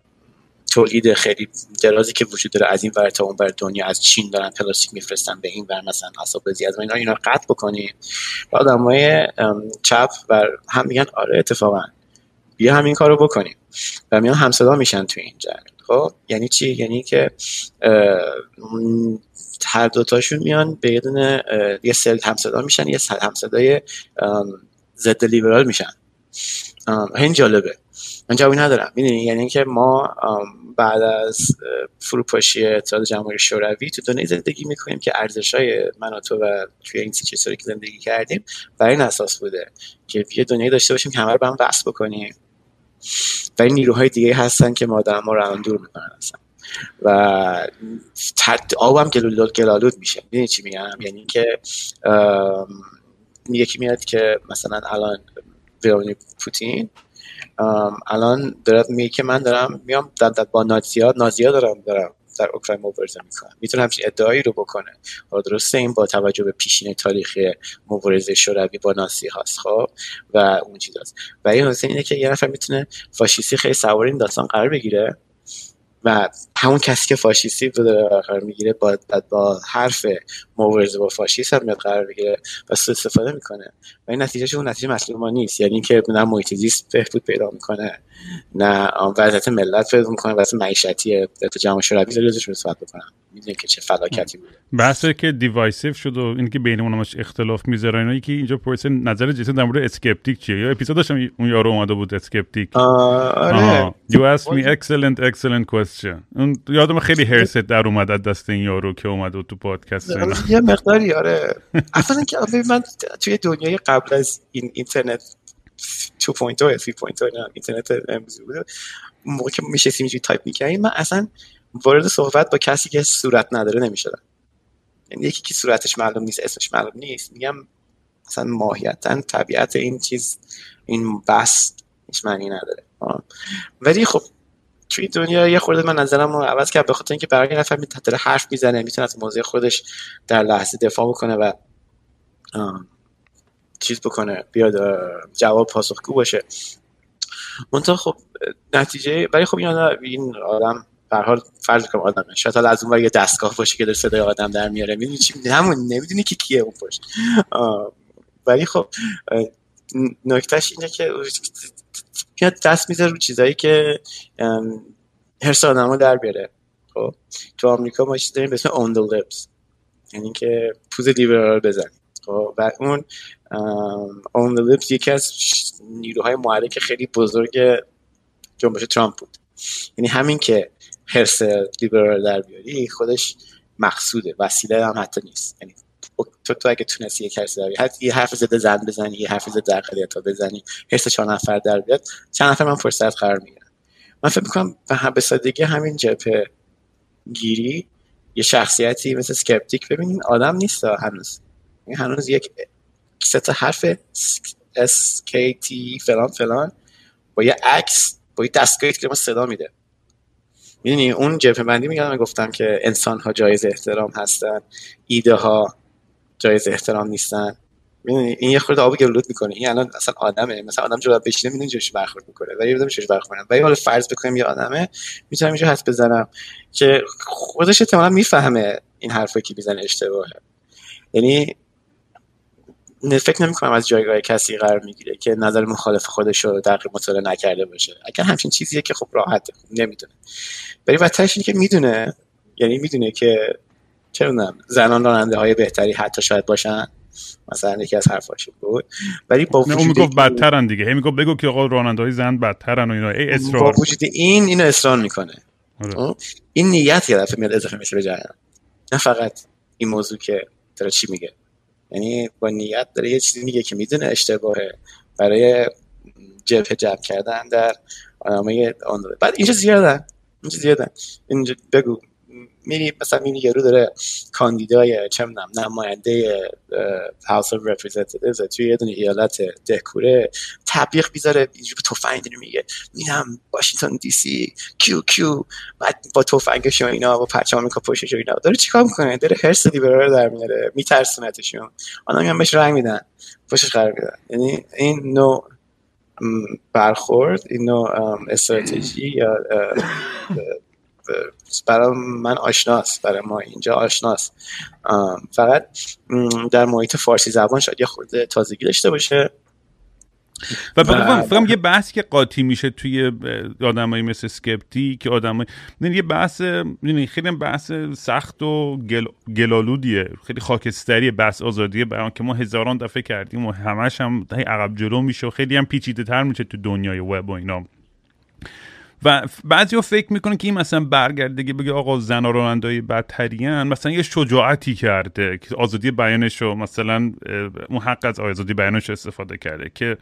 تولید خیلی درازی که وجود داره از این ور تا اون ور دنیا از چین دارن پلاستیک میفرستن به این ور مثلا بزی از اینا اینا قطع بکنیم. و آدمای چپ و هم میگن آره اتفاقا. بیا همین کارو بکنیم. و میان همصدا میشن تو این جنگ. خب یعنی چی؟ یعنی که هر دوتاشون میان به یه دونه یه سل همصدا میشن یه همصدای ضد لیبرال میشن. این جالبه. من جوابی ندارم. یعنی که ما بعد از فروپاشی اتحاد جمهوری شوروی تو دنیای زندگی می‌کنیم که ارزش های من و تو و توی این سی که زندگی کردیم بر این اساس بوده که یه دنیایی داشته باشیم که همه رو به هم بکنیم. و این نیروهای دیگه هستن که ما ما رو دور می‌کنن هستن و آبم گلالود گلالود میشه. می‌دونی چی میگم؟ یعنی که یکی میاد که مثلا الان ولادیمیر پوتین الان دارد میگه که من دارم میام با نازیا نازیا دارم دارم در اوکراین مبارزه می‌کنن می‌تونه همچین ادعایی رو بکنه. حالا درسته این با توجه به پیشین تاریخی مبارزه شوروی با نازی هست خب؟ و اون چیز هست و این اینه که یه نفر می‌تونه فاشیستی خیلی سوار این داستان قرار بگیره. و همون کسی که فاشیستی داره قرار می‌گیره با با حرف مبارزه با فاشیست هم میاد قرار بگیره و استفاده می‌کنه. و این نتیجه اون نتیجه مطلوب ما نیست. یعنی اینکه نه محیط زیست بهبود پیدا می‌کنه. نه وضعیت ملت پیدا می‌کنه وضعیت معیشتی جمع شوروی رو ازش صحبت بکنم. می‌دونیم که چه فلاکتی بود بحثی که divisive شد و اینکه بینمون همش اختلاف می‌ذاره اینا که اینجا پرسه نظر جیسون در مورد skeptic چیه؟ یا اپیزود داشتم اون یارو اومده بود skeptic. آره. you asked me excellent excellent question. اون یادم خیلی حرصت در اومد از دست این یارو که اومده تو پادکست یه مقداری آره. اصلا که من توی دنیای قبل از این اینترنت 2.0 یا 3.0 اینترنت امروزی بود موقع که میشه اینجوری تایپ می‌کنیم من اصلا وارد صحبت با کسی که صورت نداره نمی‌شدم. یعنی یکی که صورتش معلوم نیست اسمش معلوم نیست میگم اصلا ماهیتا طبیعت این چیز این بحث هیچ معنی نداره. ولی خب توی دنیا یه خورده من نظرم رو عوض کرد به خاطر اینکه برای نفر می‌تونه حرف می‌زنه می‌تونه از موضوع خودش در لحظه دفاع بکنه و چیز بکنه بیاد جواب پاسخگو باشه. منتها خب نتیجه ولی خب این آدم به حال فرض کنم آدمه شاید حالا از اون یه دستگاه باشه که در صدای آدم در میاره. می‌دونی چی همون نمی‌دونی که کیه اون پشت. ولی خب نکتهش اینه که میاد دست می‌ذاره رو چیزایی که هر آدم در بیاره. خب تو آمریکا ما چیز داریم به اسم on the یعنی که پوز لیبرال بزنی. خب و اون the lips یکی از نیروهای محرک خیلی بزرگ جنبش ترامپ بود. یعنی همین که هرس لیبرال در بیاری خودش مقصوده وسیله هم حتی نیست. یعنی تو تو اگه تونستی یک هرس داری حتی یه حرف زده زن بزنی یه حرف زده ها بزنی هرس چهار نفر در بیاد چند نفر من فرصت قرار می‌گیرم. من فکر می‌کنم به سادگی همین جبهه گیری یه شخصیتی مثل سکپتیک. ببینین آدم نیست هنوز. یعنی هنوز یک ست حرف S K T فلان فلان. با یه عکس با یه دستگاهی که ما صدا میده. می‌دونی؟ اون جبهه بندی میگم گفتم که انسان ها جایز احترام هستن ایده ها جایز احترام نیستن. می‌دونی؟ این یه خورده آب گلوت می‌کنه. این الان اصلا آدمه. مثلا آدم جواب بشینه می‌دونی جوش برخورد می‌کنه. ولی بدم چش برخورد ولی حالا فرض بکنیم یه آدمه می‌تونم اینجا حس بزنم که خودش احتمالاً می‌فهمه این حرفی که می‌زنه اشتباهه. یعنی فکر نمی کنم از جایگاه کسی قرار می‌گیره که نظر مخالف خودش رو دقیق مطالعه نکرده باشه. اگر همچین چیزیه که خب راحته نمی‌دونه. ولی بدترش اینه که می‌دونه یعنی می‌دونه که چه زنان راننده های بهتری حتی شاید باشن. مثلا یکی از حرفاش بود. ولی با وجود می‌گفت بدترن دیگه. هی می‌گفت بگو که آقا راننده های زن بدترن و اینا. ای اصرار. با وجود این اینو اصرار می‌کنه. آره. خب؟ این نیت یه دفعه میاد اضافه میشه به جریان. نه فقط این موضوع که داره چی میگه. یعنی با نیت داره یه چیزی میگه که می‌دونه اشتباهه. برای جبهه جمع کردن در آنامه آن بعد اینجا زیادن. اینجا زیادن. اینجا بگو. میری مثلا این یارو داره کاندیدای چه می‌دونم نماینده هاوس اف رپرزنتیتیوز توی یه دونه ایالت دهکوره تبلیغ بیزاره اینجوری تفنگ میگه. میرم واشنگتن دی سی کیو کیو. بعد با تفنگش و اینا با پرچم آمریکا و اینا. داره چیکار می‌کنه؟ داره هرس لیبرال در میاره میترسونتشون. آنها هم بهش رنگ میدن پشتش قرار میدن. یعنی این نوع برخورد این نوع استراتژی یا برای من آشناست برای ما اینجا آشناست. فقط در محیط فارسی زبان شاید یه خورده تازگی داشته باشه. و فقط یه بحث که قاطی میشه توی آدمایی مثل سکپتی که آدمای یه بحث خیلی بحث سخت و گل... گلالودیه. خیلی خاکستری بحث آزادیه. بیان که ما هزاران دفعه کردیم و همش هم عقب جلو میشه و خیلی هم پیچیده تر میشه تو دنیای وب و اینا. و بعضی ها فکر می‌کنن که این مثلا برگرده بگه آقا زن رانندهای بدترین مثلا یه شجاعتی کرده که آزادی بیانش رو مثلا اون حق از آزادی بیانش استفاده کرده که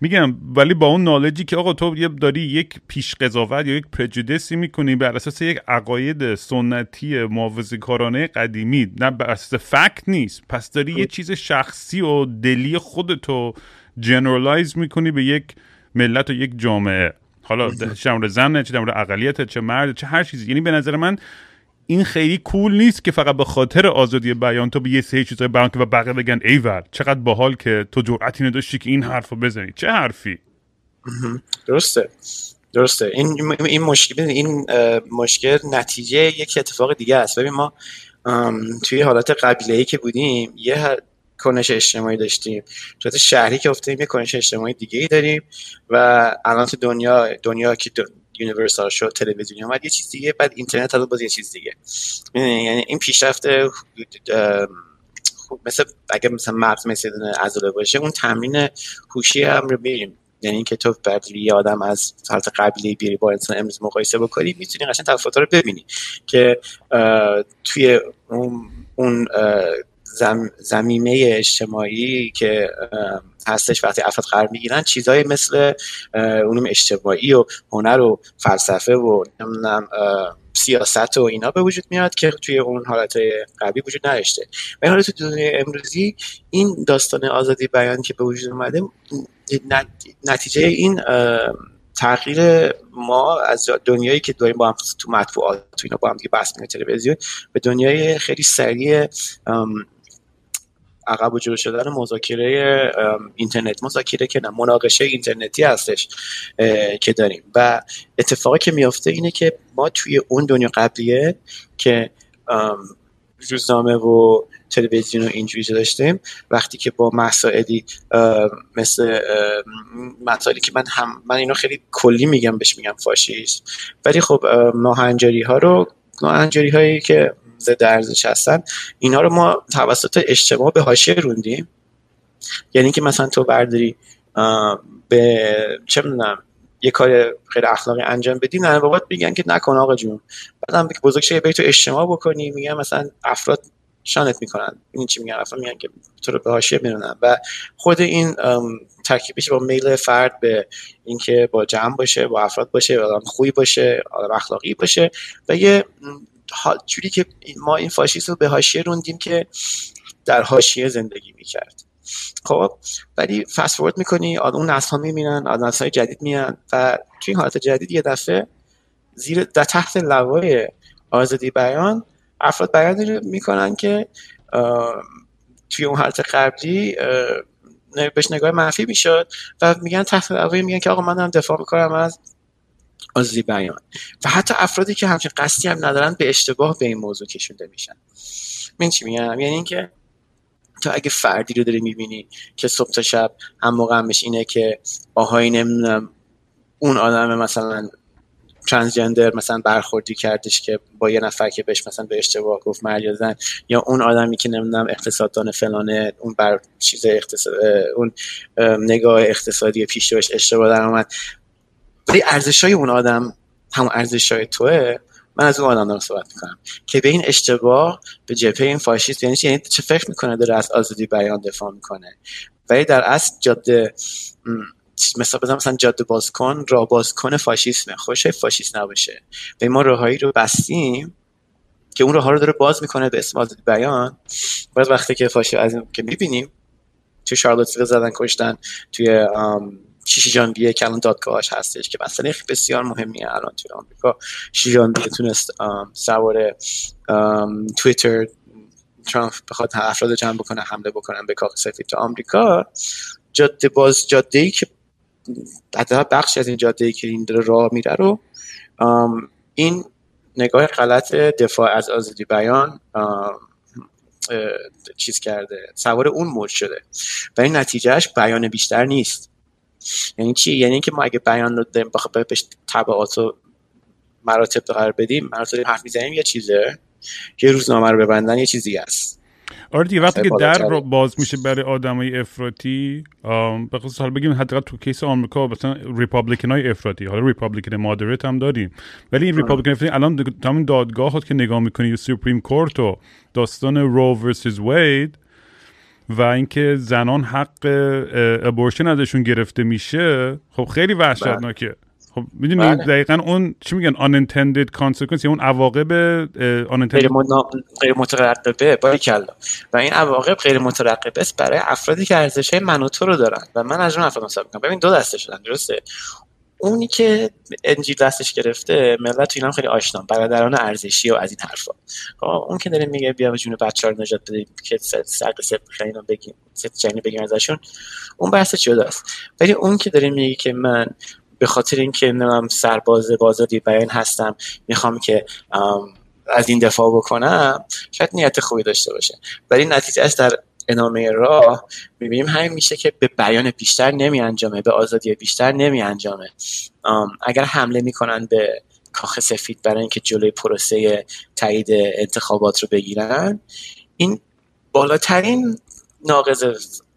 میگم ولی با اون نالجی که آقا تو یه داری یک پیش قضاوت یا یک پرجودسی می‌کنی بر اساس یک عقاید سنتی محافظه کارانه قدیمی نه بر اساس فکت نیست. پس داری یه چیز شخصی و دلی خودتو جنرالایز می‌کنی به یک ملت و یک جامعه. حالا چه در زن چه در اقلیت چه مرد چه هر چیزی. یعنی به نظر من این خیلی کول نیست که فقط به خاطر آزادی بیان تو به یه سری چیزای بیان که و بقیه بگن ایول چقدر باحال که تو جرأتی نداشتی که این حرفو بزنی. چه حرفی؟ درسته. درسته. این این مشکل این مشکل نتیجه یک اتفاق دیگه است. ببین ما توی حالت قبیله ای که بودیم یه کنش اجتماعی داشتیم. صورت شهری که افتادیم یه کنش اجتماعی دیگه ای داریم و الان تو دنیا دنیا که یونیورسال شد تلویزیونی اومد یه چیز دیگه بعد اینترنت هم باز یه چیز دیگه. یعنی این پیشرفت مثل اگر مثلا مغز مثل عضله باشه اون تمرین هوشی هم رو میریم یعنی اینکه تو بعد یه آدم از حالت قبلی بیری با انسان امروز مقایسه بکنی می‌تونی قشنگ تفاوت‌ها رو ببینی که توی اون, اون زم زمینه اجتماعی که هستش وقتی افراد قرار می‌گیرن چیزهای مثل علوم اجتماعی و هنر و فلسفه و نمی‌دونم سیاست و اینا به وجود میاد که توی اون حالت قبلی وجود نداشته. و حالا تو دنیای امروزی این داستان آزادی بیان که به وجود اومده نتیجه این تغییر ما از دنیایی که داریم با هم تو مطبوعات تو اینا با هم دیگه بحث تلویزیون به دنیای خیلی سریع عقب و جلو شدن مذاکره اینترنت. مذاکره که نه مناقشه اینترنتی هستش که داریم. و اتفاقی که میافته اینه که ما توی اون دنیا قبلیه که روزنامه و تلویزیون و اینجوری داشتیم وقتی که با مسائلی مثل مسائلی که من هم من اینو خیلی کلی میگم بهش میگم فاشیست. ولی خب ناهنجاری ها رو ناهنجاری هایی که ضد ارزش هستن اینا رو ما توسط اجتماع به حاشیه روندیم. یعنی که مثلا تو برداری به چه می‌دونم یه کار غیر اخلاقی انجام بدی نه بابات میگن که نکن آقا جون. بعدم که بزرگ شه تو اجتماع بکنی میگن مثلا افراد شانت می‌کنن. این چی میگن؟ افراد میگن که تو رو به حاشیه میرونن. و خود این ترکیبش با میل فرد به اینکه با جمع باشه با افراد باشه آدم خوبی باشه آدم اخلاقی باشه. و یه جوری که ما این فاشیست رو به حاشیه روندیم که در حاشیه زندگی می‌کرد. خب ولی فست فورد می‌کنی اون نسل ها می‌بینن نسل های جدید میان و توی این حالت جدید یه دفعه زیر در تحت لوای آزادی بیان افراد بیان می‌کنن که توی اون حالت قبلی بهش نگاه منفی می‌شد و میگن تحت لوای میگن که آقا من دارم دفاع می‌کنم از آزادی بیان. و حتی افرادی که همچین قصدی هم ندارن به اشتباه به این موضوع کشونده میشن. من چی میگم؟ یعنی اینکه تو اگه فردی رو داری می‌بینی که صبح تا شب هم موقع همش اینه که آهایی نمی‌دونم اون آدم مثلا ترانسجندر مثلا برخوردی کردش که با یه نفر که بهش مثلا به اشتباه گفت مرد یا اون آدمی که نمی‌دونم اقتصاددان فلانه اون بر چیز اقتصاد اون نگاه اقتصادی پیش روش اشتباه در اومد ولی ارزش های اون آدم همون ارزش های توه من از اون آدم دارم صحبت می‌کنم که به این اشتباه به جبهه این فاشیست یعنی یعنی چه فکر می‌کنه داره از آزادی بیان دفاع می‌کنه. ولی در اصل جاده مثلا بزن مثلا جاده باز کن را باز کن فاشیسمه خوشه فاشیست نباشه. به ما راههایی رو بستیم که اون راه رو داره باز می‌کنه به اسم آزادی بیان. باز وقتی که فاشی از که می‌بینیم توی شارلوتسویل زدن کشتن توی شیشی ژانویه که الان دادگاهش هستش که مثلا بسیار مهمیه الان توی آمریکا. شیشی ژانویه تونست سوار تویتر ترامپ بخواد افراد جمع بکنه حمله بکنن به کاخ سفید تو آمریکا. جاده باز جاده ای که حتی بخشی از این جاده ای که این داره راه میره رو این نگاه غلط دفاع از آزادی بیان چیز کرده سوار اون موج شده. و این نتیجهش بیان بیشتر نیست. یعنی چی؟ یعنی که ما اگه بیان رو داریم بخواه بهش طبعات و مراتب قرار بدیم مراتب حرف می‌زنیم یه چیزه. که روزنامه رو ببندن یه چیزی هست. آره دیگه وقتی که در رو باز میشه برای آدمای افراطی به خصوص حالا بگیم حداقل تو case آمریکا مثلا Republican های افراطی حالا Republican moderate هم داریم. ولی این Republican افراطی الان تمام دادگاه که نگاه می‌کنی و Supreme Court و داستان Roe versus Wade و اینکه زنان حق abortion ازشون گرفته میشه خب خیلی وحشتناکه. خب می‌دونی بله. دقیقا اون چی میگن unintended consequence اون عواقب unintended غیر, غیر مترقبه باریکلا. و این عواقب غیر مترقبه است برای افرادی که ارزش های من و تو رو دارن. و من از اون افراد حساب می‌کنم. ببین دو دسته شدن درسته؟ اونی که انجیل دستش گرفته ملت تو هم خیلی آشنا برادران ارزشی و از این حرفا. خب، اون که داره میگه بیا جون بچه رو نجات بدیم که سرق سپ اینا بگیم سپ بگیم ازشون. اون بحث جداست. ولی اون که داره میگه که من به خاطر اینکه نمیم سرباز بازادی بیان هستم می‌خوام که از این دفاع بکنم شاید نیت خوبی داشته باشه. ولی نتیجه است در ادامه راه می‌بینیم همین میشه که به بیان بیشتر نمی انجامه به آزادی بیشتر نمی انجامه اگر حمله می‌کنن به کاخ سفید برای اینکه جلوی پروسه تایید انتخابات رو بگیرن این بالاترین ناقض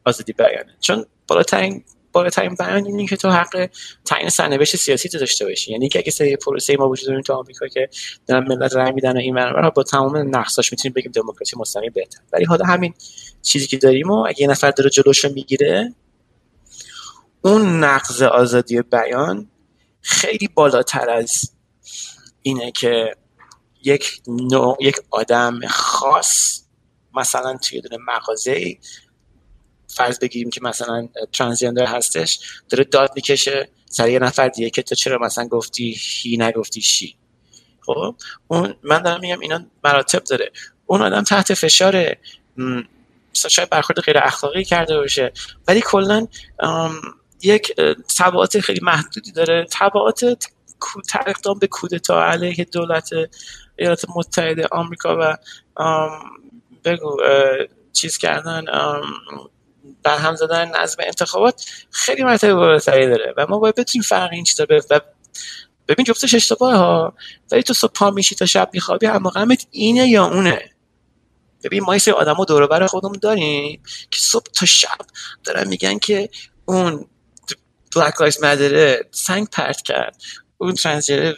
آزادی بیانه. چون بالاترین بالاترین بیان اینه که تو حق تعیین سرنوشت سیاسی تو داشته باشی. یعنی که اگه سری پروسه ما وجود داریم تو آمریکا که دارن ملت رای میدن و این ور با تمام نقصاش می‌تونیم بگیم دموکراسی مستقیم بهتر ولی حالا همین چیزی که داریم و اگه یه نفر داره جلوش می‌گیره اون نقض آزادی بیان خیلی بالاتر از اینه که یک نوع، یک آدم خاص مثلا توی دونه مغازه فرض بگیریم که مثلا ترانسجندر هستش داره داد می‌کشه سر یه نفر دیگه که تو چرا مثلا گفتی هی نگفتی شی. خب؟ اون من دارم میگم اینا مراتب داره. اون آدم تحت فشار شاید برخورد غیر اخلاقی کرده باشه. ولی کلا یک تبعات خیلی محدودی داره. تبعات اقدام به کودتا علیه دولت ایالات متحده آمریکا و بگو چیز کردن برهم زدن نظم انتخابات خیلی مرتبه بالاتری داره و ما باید بتونیم فرق این چیزا و ببین جفتش اشتباه ها. ولی تو صبح پا میشی تا شب میخوابی هم اینه یا اونه؟ ببین ما یه آدمو دور بر خودمون داریم که صبح تا شب دارن میگن که اون بلک لایفز مدره سنگ پرت کرد اون ترانسجندر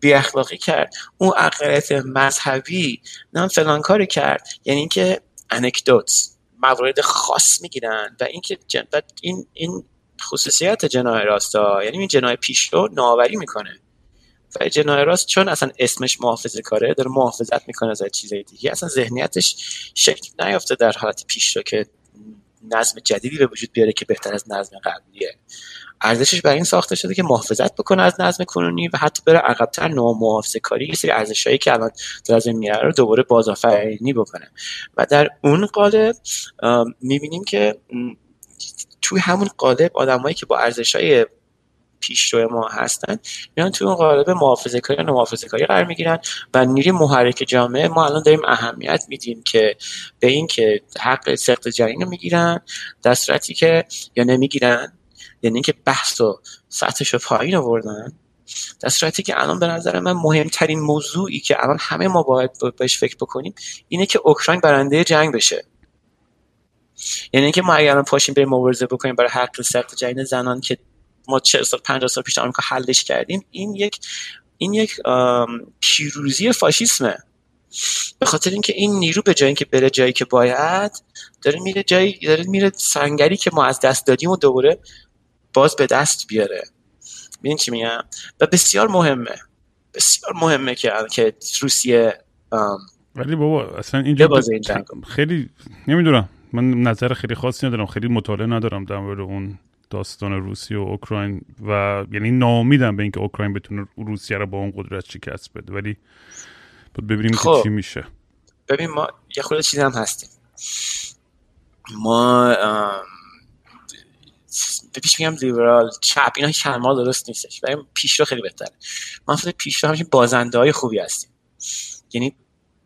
بی اخلاقی کرد اون اقلیت مذهبی نام فلان کاری کرد. یعنی اینکه انکدوت موارد خاص می‌گیرن و اینکه جن... این این خصوصیت جناه راستا یعنی این جناه پیشرو نوآوری می‌کنه. و جناه راست چون اصلا اسمش محافظه کاره داره محافظت می‌کنه از چیزای دیگه اصلا ذهنیتش شکل نیافته در حالت پیشرو که نظم جدیدی به وجود بیاره که بهتر از نظم قبلیه. ارزشش برای این ساخته شده که محافظت بکنه از نظم کنونی و حتی بره عقبتر محافظه کاری یه سری ارزشهایی که الان لازم میاره رو دوباره بازآفرینی بکنه. و در اون قالب می‌بینیم که توی همون قالب آدمایی که با ارزشهای پیشرو ما هستن میان توی اون قالب محافظه کاری و محافظه کاری قرار می‌گیرن و نیروی محرک جامعه ما الان داریم اهمیت میدیم که به این که حق سخت جنین رو می‌گیرن در صورتی که یا نمی‌گیرن یعنی اینکه بحث و سطحش رو پایین آوردن. در صورتی که الان به نظر من مهمترین موضوعی که الان همه ما باید بهش فکر بکنیم اینه که اوکراین برنده جنگ بشه. یعنی اینکه ما اگر پاشیم بریم مبارزه بکنیم برای حق سخت جنین زنان که ما 40 سال 50 سال پیش آمریکا حلش کردیم این یک این یک پیروزی فاشیسمه. به خاطر اینکه این نیرو به جایی که بره جایی که باید داره میره جایی داره میره سنگری که ما از دست دادیم و دوباره باز به دست بیاره. ببین چی میگم؟ و بسیار مهمه. بسیار مهمه که که روسیه ولی بابا اصلا اینجا خیلی نمی‌دونم. من نظر خیلی خاصی ندارم. خیلی مطالعه ندارم در مورد اون داستان روسیه و اوکراین و یعنی ناامیدم به اینکه اوکراین بتونه روسیه رو با اون قدرت شکست بده. ولی ببینیم خب. چی میشه. ببین ما یه خورده چیز هم هستیم. ما پیش میگم لیبرال چپ اینا هیچ درست نیستش ولی پیشرو خیلی بهتره. ما فکر پیشرو همین بازنده های خوبی هستیم. یعنی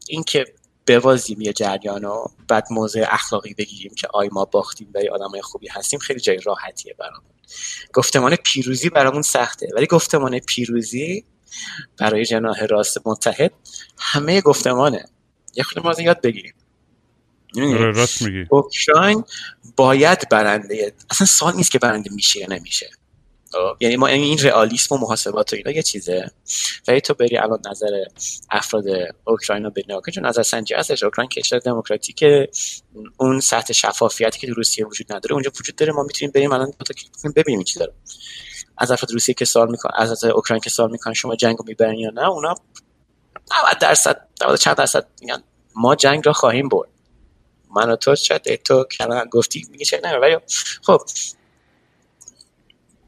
اینکه بوازیم یه جریان و بعد موضع اخلاقی بگیریم که آی ما باختیم و آدمای خوبی هستیم خیلی جای راحتیه برامون. گفتمان پیروزی برامون سخته ولی گفتمان پیروزی برای جناح راست متحد همه گفتمانه. یه خود ما یاد بگیریم. راست میگی. اوکراین باید برنده اصلا سال نیست که برنده میشه یا نمیشه. خب؟ یعنی ما این رئالیسم و محاسبات و اینا یه چیزه. ولی تو بری الان نظر افراد اوکراین رو ببینی چون نظر سنجی هستش. اوکراین کشور دموکراتیک اون سطح شفافیتی که در روسیه وجود نداره اونجا وجود داره. ما می‌تونیم بریم الان ببینیم چی داره. از افراد روسیه که سوال میکن از اوکراین که سوال می‌کنن شما جنگو می‌برین یا نه اونا 90 درصد 90 چند درصد میگن ما جنگ را خواهیم برد. من و تو شاید تو گفتی میگه چه نه ولی خب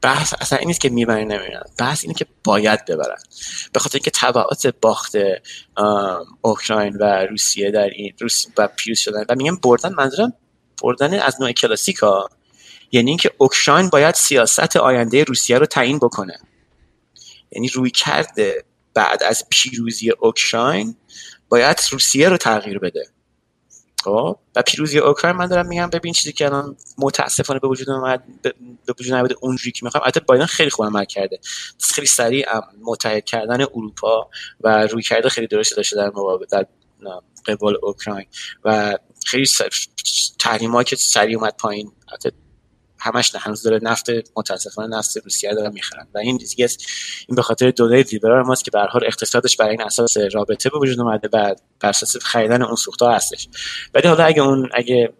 بحث اصلا این نیست که می‌برن نمیرن بحث اینه که باید ببرن. به خاطر اینکه تبعات باخت اوکراین و روسیه در این روس و پیروز شدن و میگم بردن منظورم بردن از نوع کلاسیک یعنی اینکه اوکراین باید سیاست آینده روسیه رو تعیین بکنه. یعنی روی کرده بعد از پیروزی اوکراین باید روسیه رو تغییر بده. خب؟ و پیروزی اوکراین من دارم میگم ببین چیزی که الان متاسفانه به وجود اومد به وجود نیامده اونجوری که می‌خوام. البته بایدن خیلی خوب عمل کرده. خیلی سریع متحد کردن اروپا و روی کرده خیلی درستی داشته در مقابل در قبال اوکراین. و خیلی تحریمایی که سریع اومد پایین. همش نه هنوز داره نفت متاسفانه نفت روسیه داره می‌خرن. و این دیگه این به خاطر دوله لیبرال ماست که به حال اقتصادش برای این اساس رابطه به وجود اومده بعد بر اساس خریدن اون سوختها هستش. ولی حالا اگه اون اگه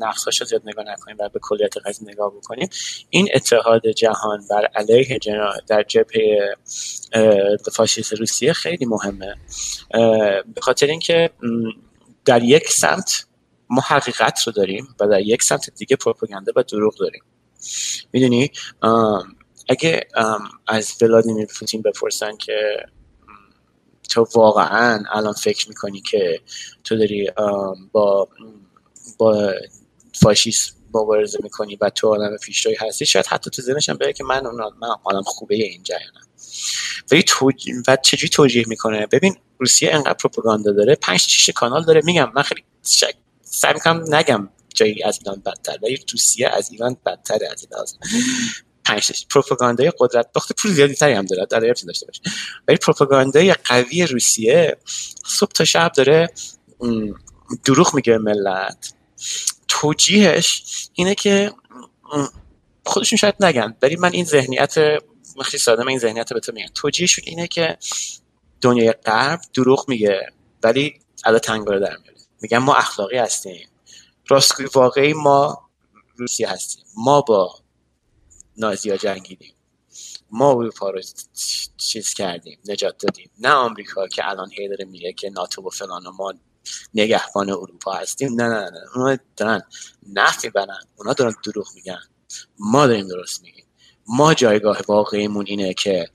نقصاش زیاد نگاه نکنیم و به کلیت قضیه نگاه بکنیم این اتحاد جهان بر علیه در جبهه فاشیست روسیه خیلی مهمه. به خاطر اینکه در یک سمت ما حقیقت رو داریم و در یک سمت دیگه پروپاگاندا و دروغ داریم. می‌دونی؟ اگه از ولادیمیر پوتین بپرسن که تو واقعا الان فکر می‌کنی که تو داری با با فاشیست مبارزه می‌کنی و تو آدم پیشروی هستی شاید حتی تو ذهنش هم که من من حالم خوبه این جریانم ولی توج... و چجوری توجیه می‌کنه؟ ببین روسیه انقدر پروپاگاندا داره پنج شیش کانال داره میگم من خیلی شک سعی می‌کنم نگم جایی از ایران بدتر ولی روسیه از ایران بدتر از این لحاظ پنج پروپاگاندای قدرت بخت پول زیادی تری هم داره در داشته باشه. ولی پروپاگاندای قوی روسیه صبح تا شب داره دروغ میگه ملت. توجیهش اینه که خودشون شاید نگن ولی من این ذهنیت خیلی ساده من این ذهنیت به تو میگم. توجیهشون اینه که دنیای غرب دروغ میگه ولی علا تنگاره در میاره میگن ما اخلاقی هستیم. راستگوی واقعی ما روسیه هستیم. ما با نازیا جنگیدیم. ما اروپا رو چیز کردیم نجات دادیم. نه آمریکا که الان هی داره میگه که ناتو و فلان و ما نگهبان اروپا هستیم. نه نه نه اونا دارن نفت می‌برن. اونا دارن دروغ میگن. ما داریم درست میگیم. ما جایگاه واقعیمون اینه که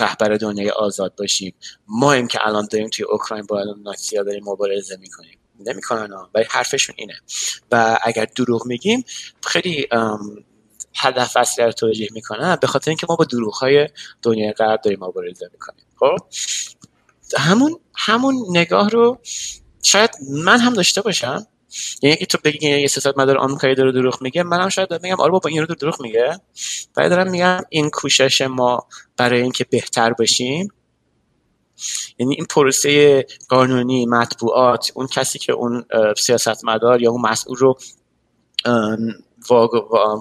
رهبر دنیای آزاد باشیم. ما این که الان داریم توی اوکراین با ناتسیا داریم مبارزه می‌کنیم. نمی‌کنن ولی حرفشون اینه. و اگر دروغ میگیم خیلی هدف اصلی رو توجیه می‌کنن به خاطر اینکه ما با دروغ های دنیای غرب داریم مبارزه می‌کنیم. خب؟ همون همون نگاه رو شاید من هم داشته باشم. یعنی اگه تو بگی یه سیاست مدار آمریکایی داره دروغ میگه منم شاید میگم آره بابا این رو دروغ میگه. بعد دارم میگم این کوشش ما برای اینکه بهتر بشیم یعنی این پروسه قانونی مطبوعات اون کسی که اون سیاستمدار یا اون مسئول رو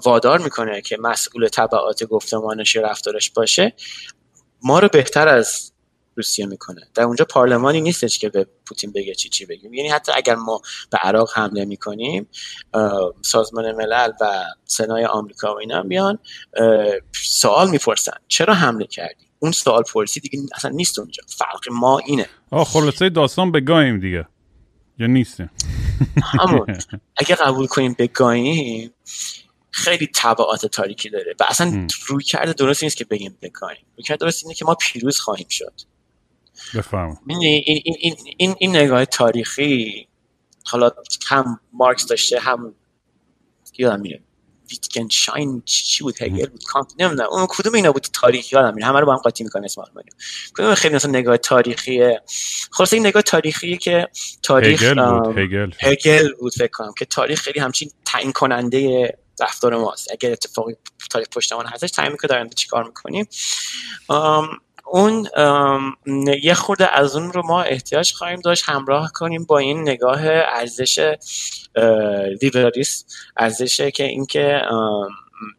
وادار می‌کنه که مسئول تبعات گفتمانش رفتارش باشه ما رو بهتر از روسیه می‌کنه. در اونجا پارلمانی نیستش که به پوتین بگه چی چی بگیم. یعنی حتی اگر ما به عراق حمله می‌کنیم سازمان ملل و سنای آمریکا و اینا بیان سوال می‌پرسن چرا حمله کردی؟ اون سوال پرسی دیگه اصلا نیست اونجا. فرق ما اینه. آه خلاصه داستان بگاهیم دیگه. یا نیست همون اگه قبول کنیم بگاهیم خیلی تبعات تاریکی داره. و اصلا روی کرده درست نیست که بگیم بگاهیم روی کرده درست اینه که ما پیروز خواهیم شد. بفهم این, این, این, این, این نگاه تاریخی حالا هم مارکس داشته هم یادم میره شاین چی بود هگل بود کانت نمی‌دونم اون کدوم اینا بود تاریخی یادم میره همه رو با هم قاطی می‌کنه اسم آلمانی. کدوم خیلی مثلا نگاه تاریخیه؟ خلاص این نگاه تاریخی که تاریخ هگل بود هگل. هگل بود فکر کنم که تاریخ خیلی همچین تعیین کننده رفتار ماست. اگر اتفاقی تاریخ پشتمان هستش تعیین می‌کنه دارن چیکار می‌کنیم. اون یه خورده از اون رو ما احتیاج خواهیم داشت همراه کنیم با این نگاه ارزش لیبرالیست ارزش که اینکه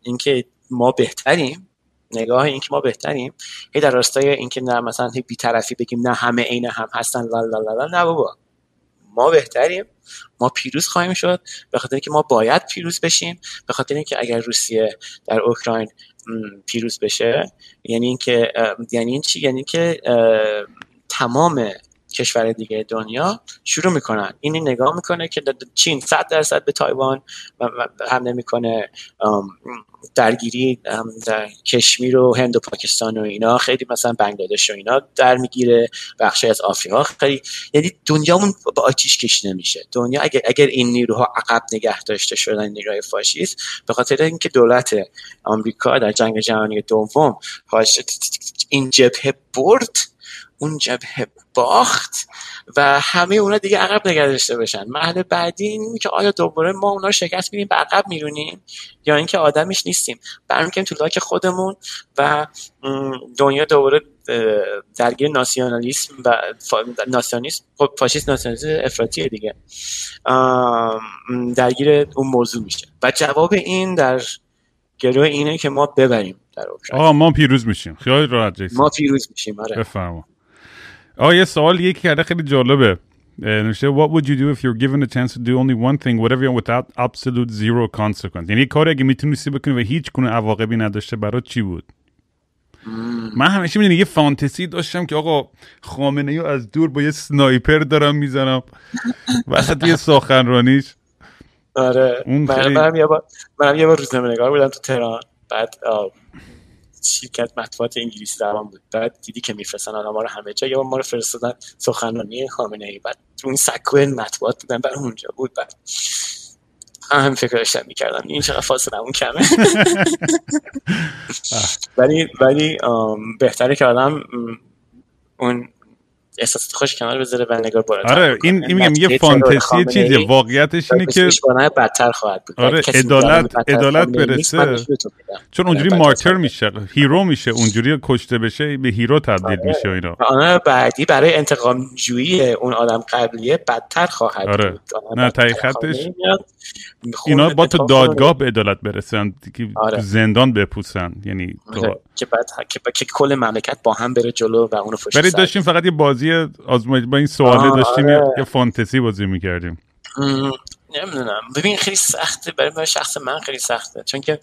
اینکه ما بهتریم نگاه اینکه ما بهتریم هی در راستای اینکه نه مثلا هی بیطرفی بگیم نه همه عین هم هستن لا لا لا نه بابا. ما بهتریم ما پیروز خواهیم شد به خاطر اینکه ما باید پیروز بشیم به خاطر اینکه اگر روسیه در اوکراین پیروز بشه یعنی اینکه یعنی این چی؟ یعنی که تمام کشور دیگه دنیا شروع می‌کنن. این نگاه می‌کنه که چین صد درصد به تایوان حمله می‌کنه درگیری در کشمیر و هند و پاکستان و اینا. خیلی مثلا بنگلادش و اینا در می‌گیره بخشی از آفریقا. خیلی یعنی دنیامون با آتیش کشیده میشه. دنیا اگر, اگر این نیروها عقب نگه داشته شدن نیروهای فاشیست به خاطر اینکه دولت آمریکا در جنگ جهانی دوم این جبهه برد. اون جبهه باخت و همه اونا دیگه عقب نگه داشته باشن. محل بعدی این که آیا دوباره ما اونا رو شکست میدیم به عقب میرونیم یا اینکه آدمش نیستیم. برمیگردیم تو لاک خودمون و دنیا دوباره درگیر ناسیونالیسم و ناسیونالیسم خب فاشیست ناسیونالیسم افراطی دیگه. درگیر اون موضوع میشه. و جواب این در گروه اینه که ما ببریم در آه ما پیروز میشیم. خیلی راحت ما پیروز میشیم آره. بفرما. آه یه سوال یکی کرده خیلی جالبه. نوشته what would you do if you're given a chance to do only one thing whatever without absolute zero consequence? یعنی کاری اگه می‌تونستی بکنی و هیچ گونه عواقبی نداشته برات چی بود؟ من همیشه می‌دونی یه فانتزی داشتم که آقا خامنه ای از دور با یه سنایپر دارم می‌زنم. وسط یه سخنرانیش آره. منم یه بار منم یه بار روزنامه نگار بودم تو تهران. بعد شرکت مطبوعات انگلیسی زبان بود. بعد دیدی که میفرستن آدم رو همه جا یا ما رو فرستادن سخنرانی خامنه ای. بعد اون سکو مطبوعات بودن بر اونجا بود. بعد هم فکر داشتم می‌کردم این چقدر فاصله اون کمه. ولی ولی بهتره که آدم اون احساسات خودش کنار بذاره و نگار بالاتر آره این این میگم یه فانتزی چیزی واقعیتش اینه که بدتر خواهد بود. آره عدالت عدالت برسه چون اونجوری martyr میشه hero میشه اونجوری کشته بشه به hero تبدیل آره. میشه اینا. آره بعدی برای انتقام جویی اون آدم قبلیه بدتر خواهد آره. بود. نه تحقیقاتش اینا با تو دادگاه به عدالت برسن که آره. زندان بپوسن. یعنی آره. که بعد که, کل مملکت با هم بره جلو و اونو فشار داشتیم فقط یه بازی آزمایش با این سواله داشتیم آره. یه فانتزی بازی می‌کردیم. نمی‌دونم. ببین خیلی سخته. برای من شخص من خیلی سخته. چون که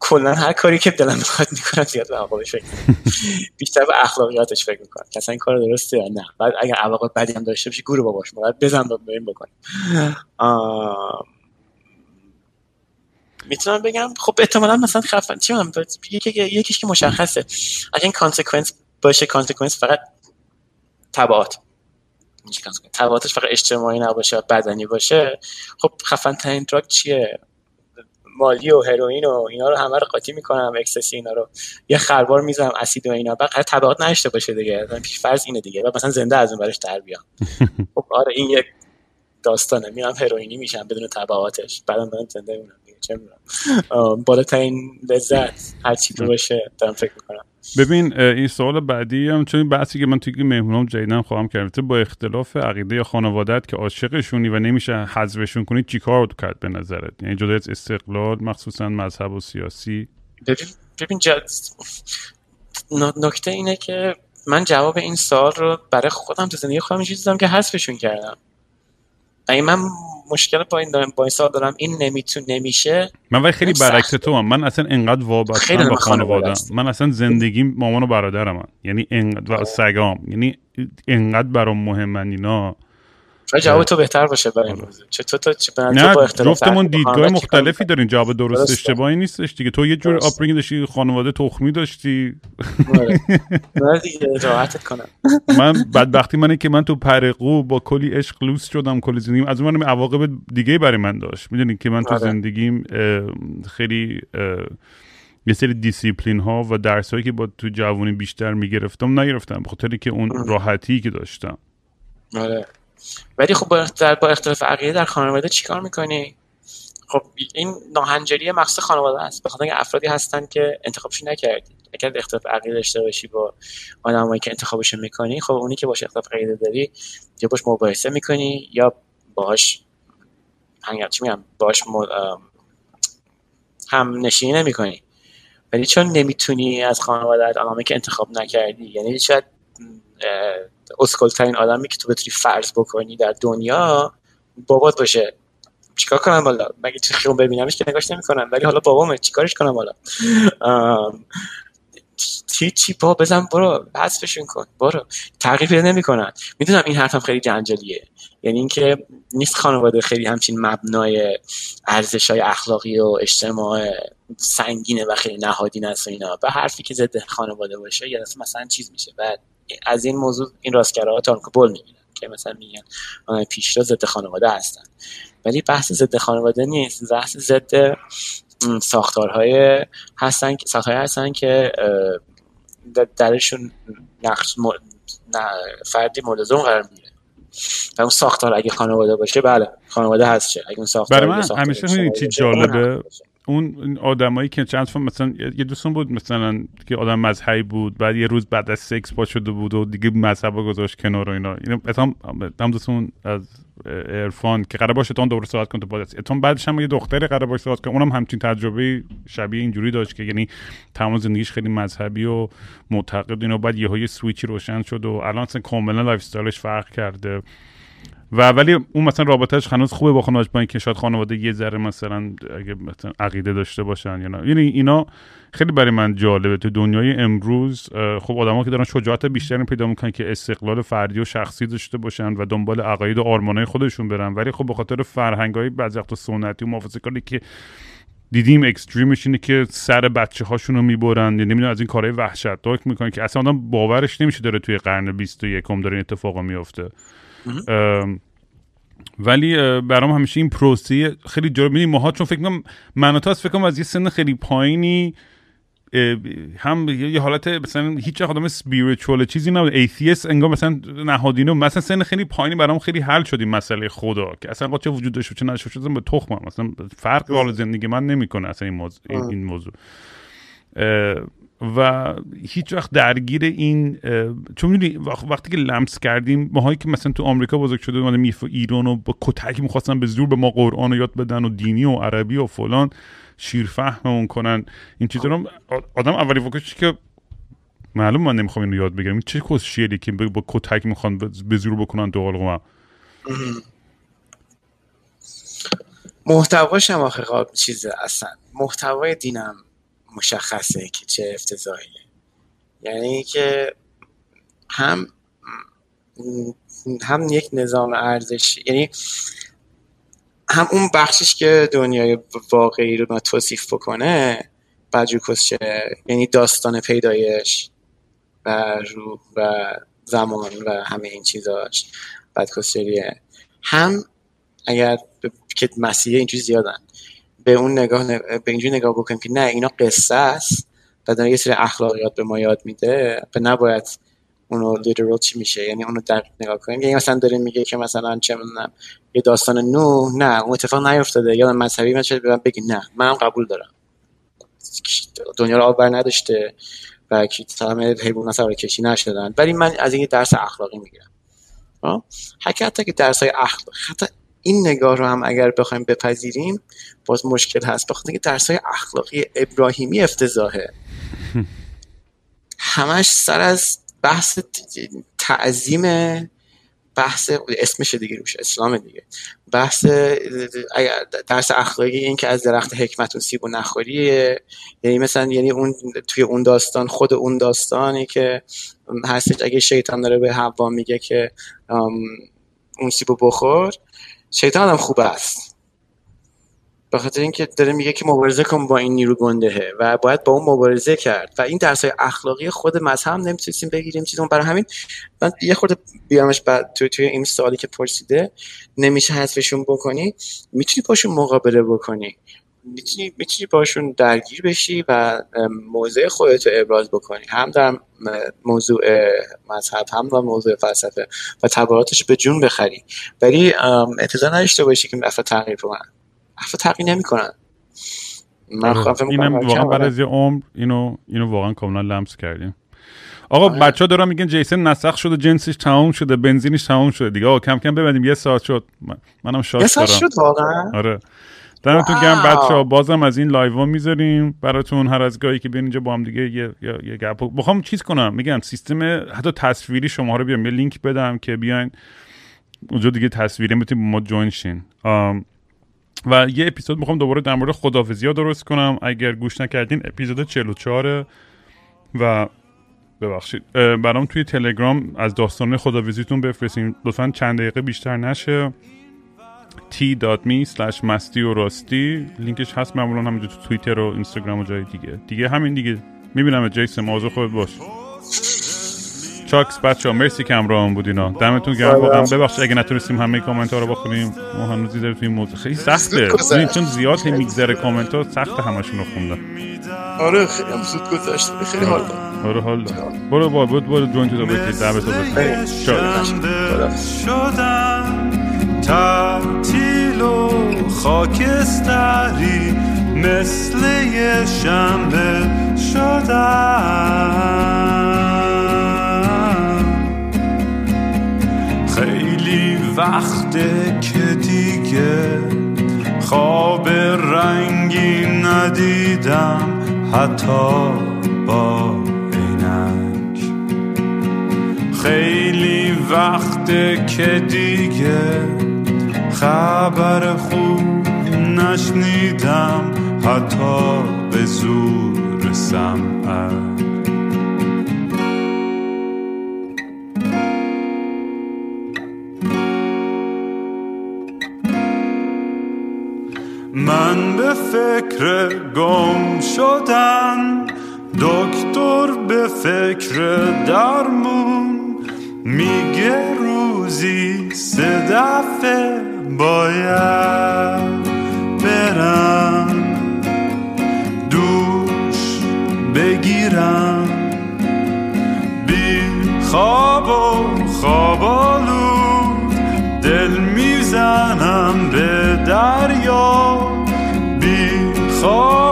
کلا هر کاری که دلم می‌خواد می‌کنم زیاد به عواقبش فکر بیشتر به اخلاقیاتش فکر می‌کنم. که این کار درسته یا نه. بعد اگر عواقب بدی هم داشته باشه گورو باباش باید بزن با بریم بکنیم. می‌تونم بگم؟ خب احتمالا مثلا خفن چی یکی یکیش که مشخصه. اگه این consequence باشه consequence فقط تبعات. تبعاتش فقط اجتماعی نباشه بدنی باشه. خب خفن ترین drug چیه؟ Molly و هروئین و اینا رو همه رو قاطی می‌کنم ecstasy اینا رو. یه خربار می‌زنم اسید و اینا. بعد تبعات نداشته باشه دیگه. پیش فرض اینه دیگه. و مثلا زنده از اون برش در بیام. خب آره این یک داستانه. میرم هروئینی میشم بدون تبعاتش. بعدم برم زنده مونم چه بالاترین لذت هر چی باشه دارم فکر می‌کنم. ببین این سوال بعدی هم چون بحثی که من توی مهمونام جدیدن خواهم کرد با اختلاف عقیده یا خانوادت که عاشقشونی و نمیشه حذفشون کنی چیکار کرد به نظرت؟ یعنی جدا از استقلال مخصوصا مذهب و سیاسی؟ ببین ببین نکته اینه که من جواب این سوال رو برای خودم تو زندگی خودم چیزی که حذفشون کردم. این من مشکل با این دارم با این سال دارم. این نمیتون نمیشه. من ولی خیلی برعکس تو هم. من اصلا انقدر وابستم به خانواده من اصلا زندگی مامان و برادرم هم. یعنی انقدر و سگام. یعنی انقدر برام مهمن اینا. جواب تو بهتر باشه برای این موضوع چطور تو چه نه جفتمون دیدگاه مختلفی دارین جواب درست اشتباهی نیستش دیگه. تو یه جور upbringing داشتی خانواده تخمی داشتی. آره. دیگه راحتت کنم. من بدبختی منه که من تو پرقو با کلی عشق لوس شدم کلی زندگیم. از اون عواقب دیگه برای من داشت. می‌دونی که من تو آره. زندگیم خیلی یه سری دیسیپلین ها و درس هایی که با تو جوانی بیشتر می‌گرفتم نگرفتم. بخاطر که اون راحتی که داشتم. آره. ولی خب با, اختلاف عقیده در خانواده چیکار می‌کنی؟ خب این ناهنجاری مقصد خانواده است. بخاطر اینکه افرادی هستن که انتخابش نکردی. اگر اختلاف عقیده داشته باشی با آدمایی که انتخابش می‌کنی خب اونی که باش اختلاف عقیده داری یا باش مباحثه می‌کنی یا باش هنگر چی میگم باش هم نشینی نمی‌کنی. ولی چون نمی‌تونی از خانواده آدمی که انتخاب نکردی یعنی شاید اسکلترین آدمی که تو بتونی فرض بکنی در دنیا بابات باشه. چیکار کنم بالا مگه تو خیابون ببینمش که نگاش نمی‌کنم ولی حالا بابامه. چیکارش کنم بالا هیچی با بزن برو حذفشون کن. برو. تغییر نمی‌کنن. می‌دونم این حرفم خیلی جنجالیه. یعنی اینکه نیست خانواده خیلی همچین مبنای ارزش های اخلاقی و اجتماع سنگینه و خیلی نهادین است و اینا. و حرفی که ضد خانواده باشه یا مثلا چیز میشه. و از این موضوع این راستگراها تانکو بول می‌گیرن که مثلا میگن پیشرا ضد خانواده هستن. ولی بحث ضد خانواده نیست. بحث ضد ساختارهای هستن ساختارهای هستن که درشون نقش فردی مورد قرار می‌گیره. و اون ساختار اگه خانواده باشه بله خانواده هست چه؟ اگه اون ساختار برای من همیشه چی جالبه؟ اون آدمایی که چند مثلا یه دوستون بود مثلا که آدم مذهبی بود بعد یه روز بعد از سکس با شده بود و دیگه مذهب گذاشت کنار و اینا. هم هم دوستون از ارفان که قرار باشه تون دوباره صحبت کنه تو پادکست. اتون بعدش هم یه دختری قرار باشه صحبت کنه. اونم همچین تجربه شبیه اینجوری داشت که یعنی تمام زندگیش خیلی مذهبی و معتقد اینا. بعد یهو سویچی روشن شد و الان اصلا کاملا lifestyle ش فرق کرده. و ولی اون مثلا رابطهش هنوز خوبه با خانواده با اینکه شاید خانواده یه ذره مثلا اگه مثلا عقیده داشته باشن یا نه. یعنی اینا خیلی برای من جالبه. تو دنیای امروز خب آدما که دارن شجاعت بیشتری پیدا می‌کنن که استقلال فردی و شخصی داشته باشن و دنبال عقاید و آرمانای خودشون برن. ولی خب به خاطر فرهنگ های بعضی وقت سنتی و محافظه کاری که دیدیم اکستریمش اینه که سر بچه هاشون رو می‌برن. یعنی نمی‌دونم از این کارهای وحشتناک می‌کنن که اصلا آدم باورش نمیشه داره توی قرن 21 داره این اتفاق میفته ولی برام همیشه این پروسه خیلی جالب. میدیم ماها چون فکر کنم من فکر کنم از یه سن خیلی پایینی هم یه حالت مثلا هیچ آدم spiritual چیزی نبود. atheist انگار مثلا نهادینه مثلا سن خیلی پایینی برام خیلی حل شد این مسئله خدا که اصلا چه وجود داشته چه نشه شده به تخمم مثلا فرق حال زندگی من نمی‌کنه اصلا این موضوع این موضوع. و هیچ وقت درگیر این چون می‌دونی وقتی که لمس کردیم ماهایی که مثلا تو آمریکا بزرگ شده اومده میف ایران و با کتک می‌خواستن به زور به ما قرآن رو یاد بدن و دینی و عربی و فلان شیرفهممون کنن. این چیزا رو آدم اولی فکرش که معلوم من نمی‌خوام اینو یاد بگیرم. چه کس شیری که با کتک می‌خوان به زور بکنن تو قلقم محتواش آخه چیزه اصلا. محتوای دینم مشخصه که چه افتضاحیه. یعنی که هم هم یک نظام ارزش یعنی هم اون بخشش که دنیای واقعی رو توصیف بکنه بجوکسچه یعنی داستان پیدایش و روح و زمان و همه این چیزاش بدکسچریه هم اگر که مسیحه اینجوری زیادن. به اون نگاه به اینجوری نگاه بکنیم که نه اینا قصه است. و داره یه سری اخلاقیات به ما یاد میده به نباید اونو لیترال چی میشه؟ یعنی اونو دقیق نگاه کنیم. یعنی مثلا داره میگه که مثلا چه می‌دونم یه داستان نو نه اون اتفاق نیفتاده. یا مذهبی مثلا به بگی نه منم قبول دارم. دنیا رو آب نداشته و همه حیوان سوار کشی نشدن. ولی من از این درس اخلاقی می‌گیرم. حتی که درس های اخلاق حتی این نگاه رو هم اگر بخوایم بپذیریم باز مشکل هست. بخاطر اینکه درس های اخلاقی ابراهیمی افتضاحه. همش سر از بحث تعظیم بحث اسمش دیگه روش اسلام دیگه. بحث درس اخلاقی این که از درخت حکمت و سیب و نخوریه یعنی مثلا یعنی اون توی اون داستان خود اون داستانی که هستش اگه شیطان داره به حوا میگه که اون سیب بخور. شیطان هم خوب است. به خاطر اینکه داره میگه که مبارزه کن با این نیرو گندهه و باید با اون مبارزه کرد و این درس های اخلاقی خود مذهب نمی‌تونستیم بگیریم. چیزون برای همین من یه خورده بیامش بعد توی توی این سوالی که پرسیده نمیشه حذفشون بکنی؟ می‌تونی باشون مقابله بکنی؟ می‌تونی می‌تونی باشون درگیر بشی و موضع خودت رو ابراز بکنی. هم در موضوع مذهب هم و موضوع فلسفه و تباراتش به جون بخری. ولی انتظار نداشته باشی که افراد تغییر کنن افراد تغییر نمی‌کنن. من آره. اینم واقعا بعد از یه عمر اینو اینو واقعا کاملا لمس کردیم. آقا آره. بچه ها دارن میگن جیسن نسخ شده جنسش تمام شده بنزینش تمام شده دیگه. آقا کم کم ببندیم. یه ساعت شد. منم شاد یه ساعت شد واقعا؟ آره. دمتون گرم بچه ها بازم از این live می‌ذاریم. براتون هر از گاهی که بیان اینجا با هم دیگه یه, یه, یه گپ بخوام چیز کنم میگم سیستم حتی تصویری شما رو بیام یه لینک بدم که بیاین اونجا دیگه تصویری می‌تونیم ما join شین. و یه اپیزود می‌خوام دوباره در مورد خدافزی ها درست کنم. اگر گوش نکردین اپیزود 44 و ببخشید. برام توی تلگرام از داستان خداویزیتون بفرستین. لطفا چند دقیقه بیشتر نشه. t.me slash مستی و راستی. لینکش هست معمولا همینجا تو توییتر و اینستاگرام و جای دیگه. دیگه همین دیگه. می‌بینم جیسن موضوع خود باش. چاکس بچه ها مرسی که همراه بود اینا دمتون گرم. واقعا ببخشید اگه نتونستیم همه کامنت ها رو بخونیم. ما هنوز دیده توی موضوع. خیلی سخته. چون زیاد میگذره کامنت ها سخت همشون رو خوندن. آره خیلی هم زود گذشت. خیلی حال دارم آره حال دارم برو با بود برو جوین تو بکید دعوتو بکید شدم. تعطیل و خاکستری مثل یه شنبه شدم خیلی وقته که دیگه خواب رنگی ندیدم حتی با عینک. خیلی وقته که دیگه خبر خوب نشنیدم حتی به زور سمعک. من به فکر گم شدن دکتر به فکر درمون میگه روزی سه دفعه باید برم دوش بگیرم. بی خواب و خوابالود دل می‌زنم به دریا. بی خواب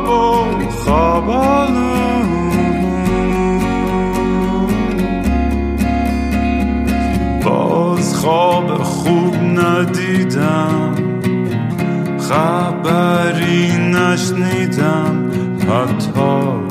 خبری نشنیدم حتی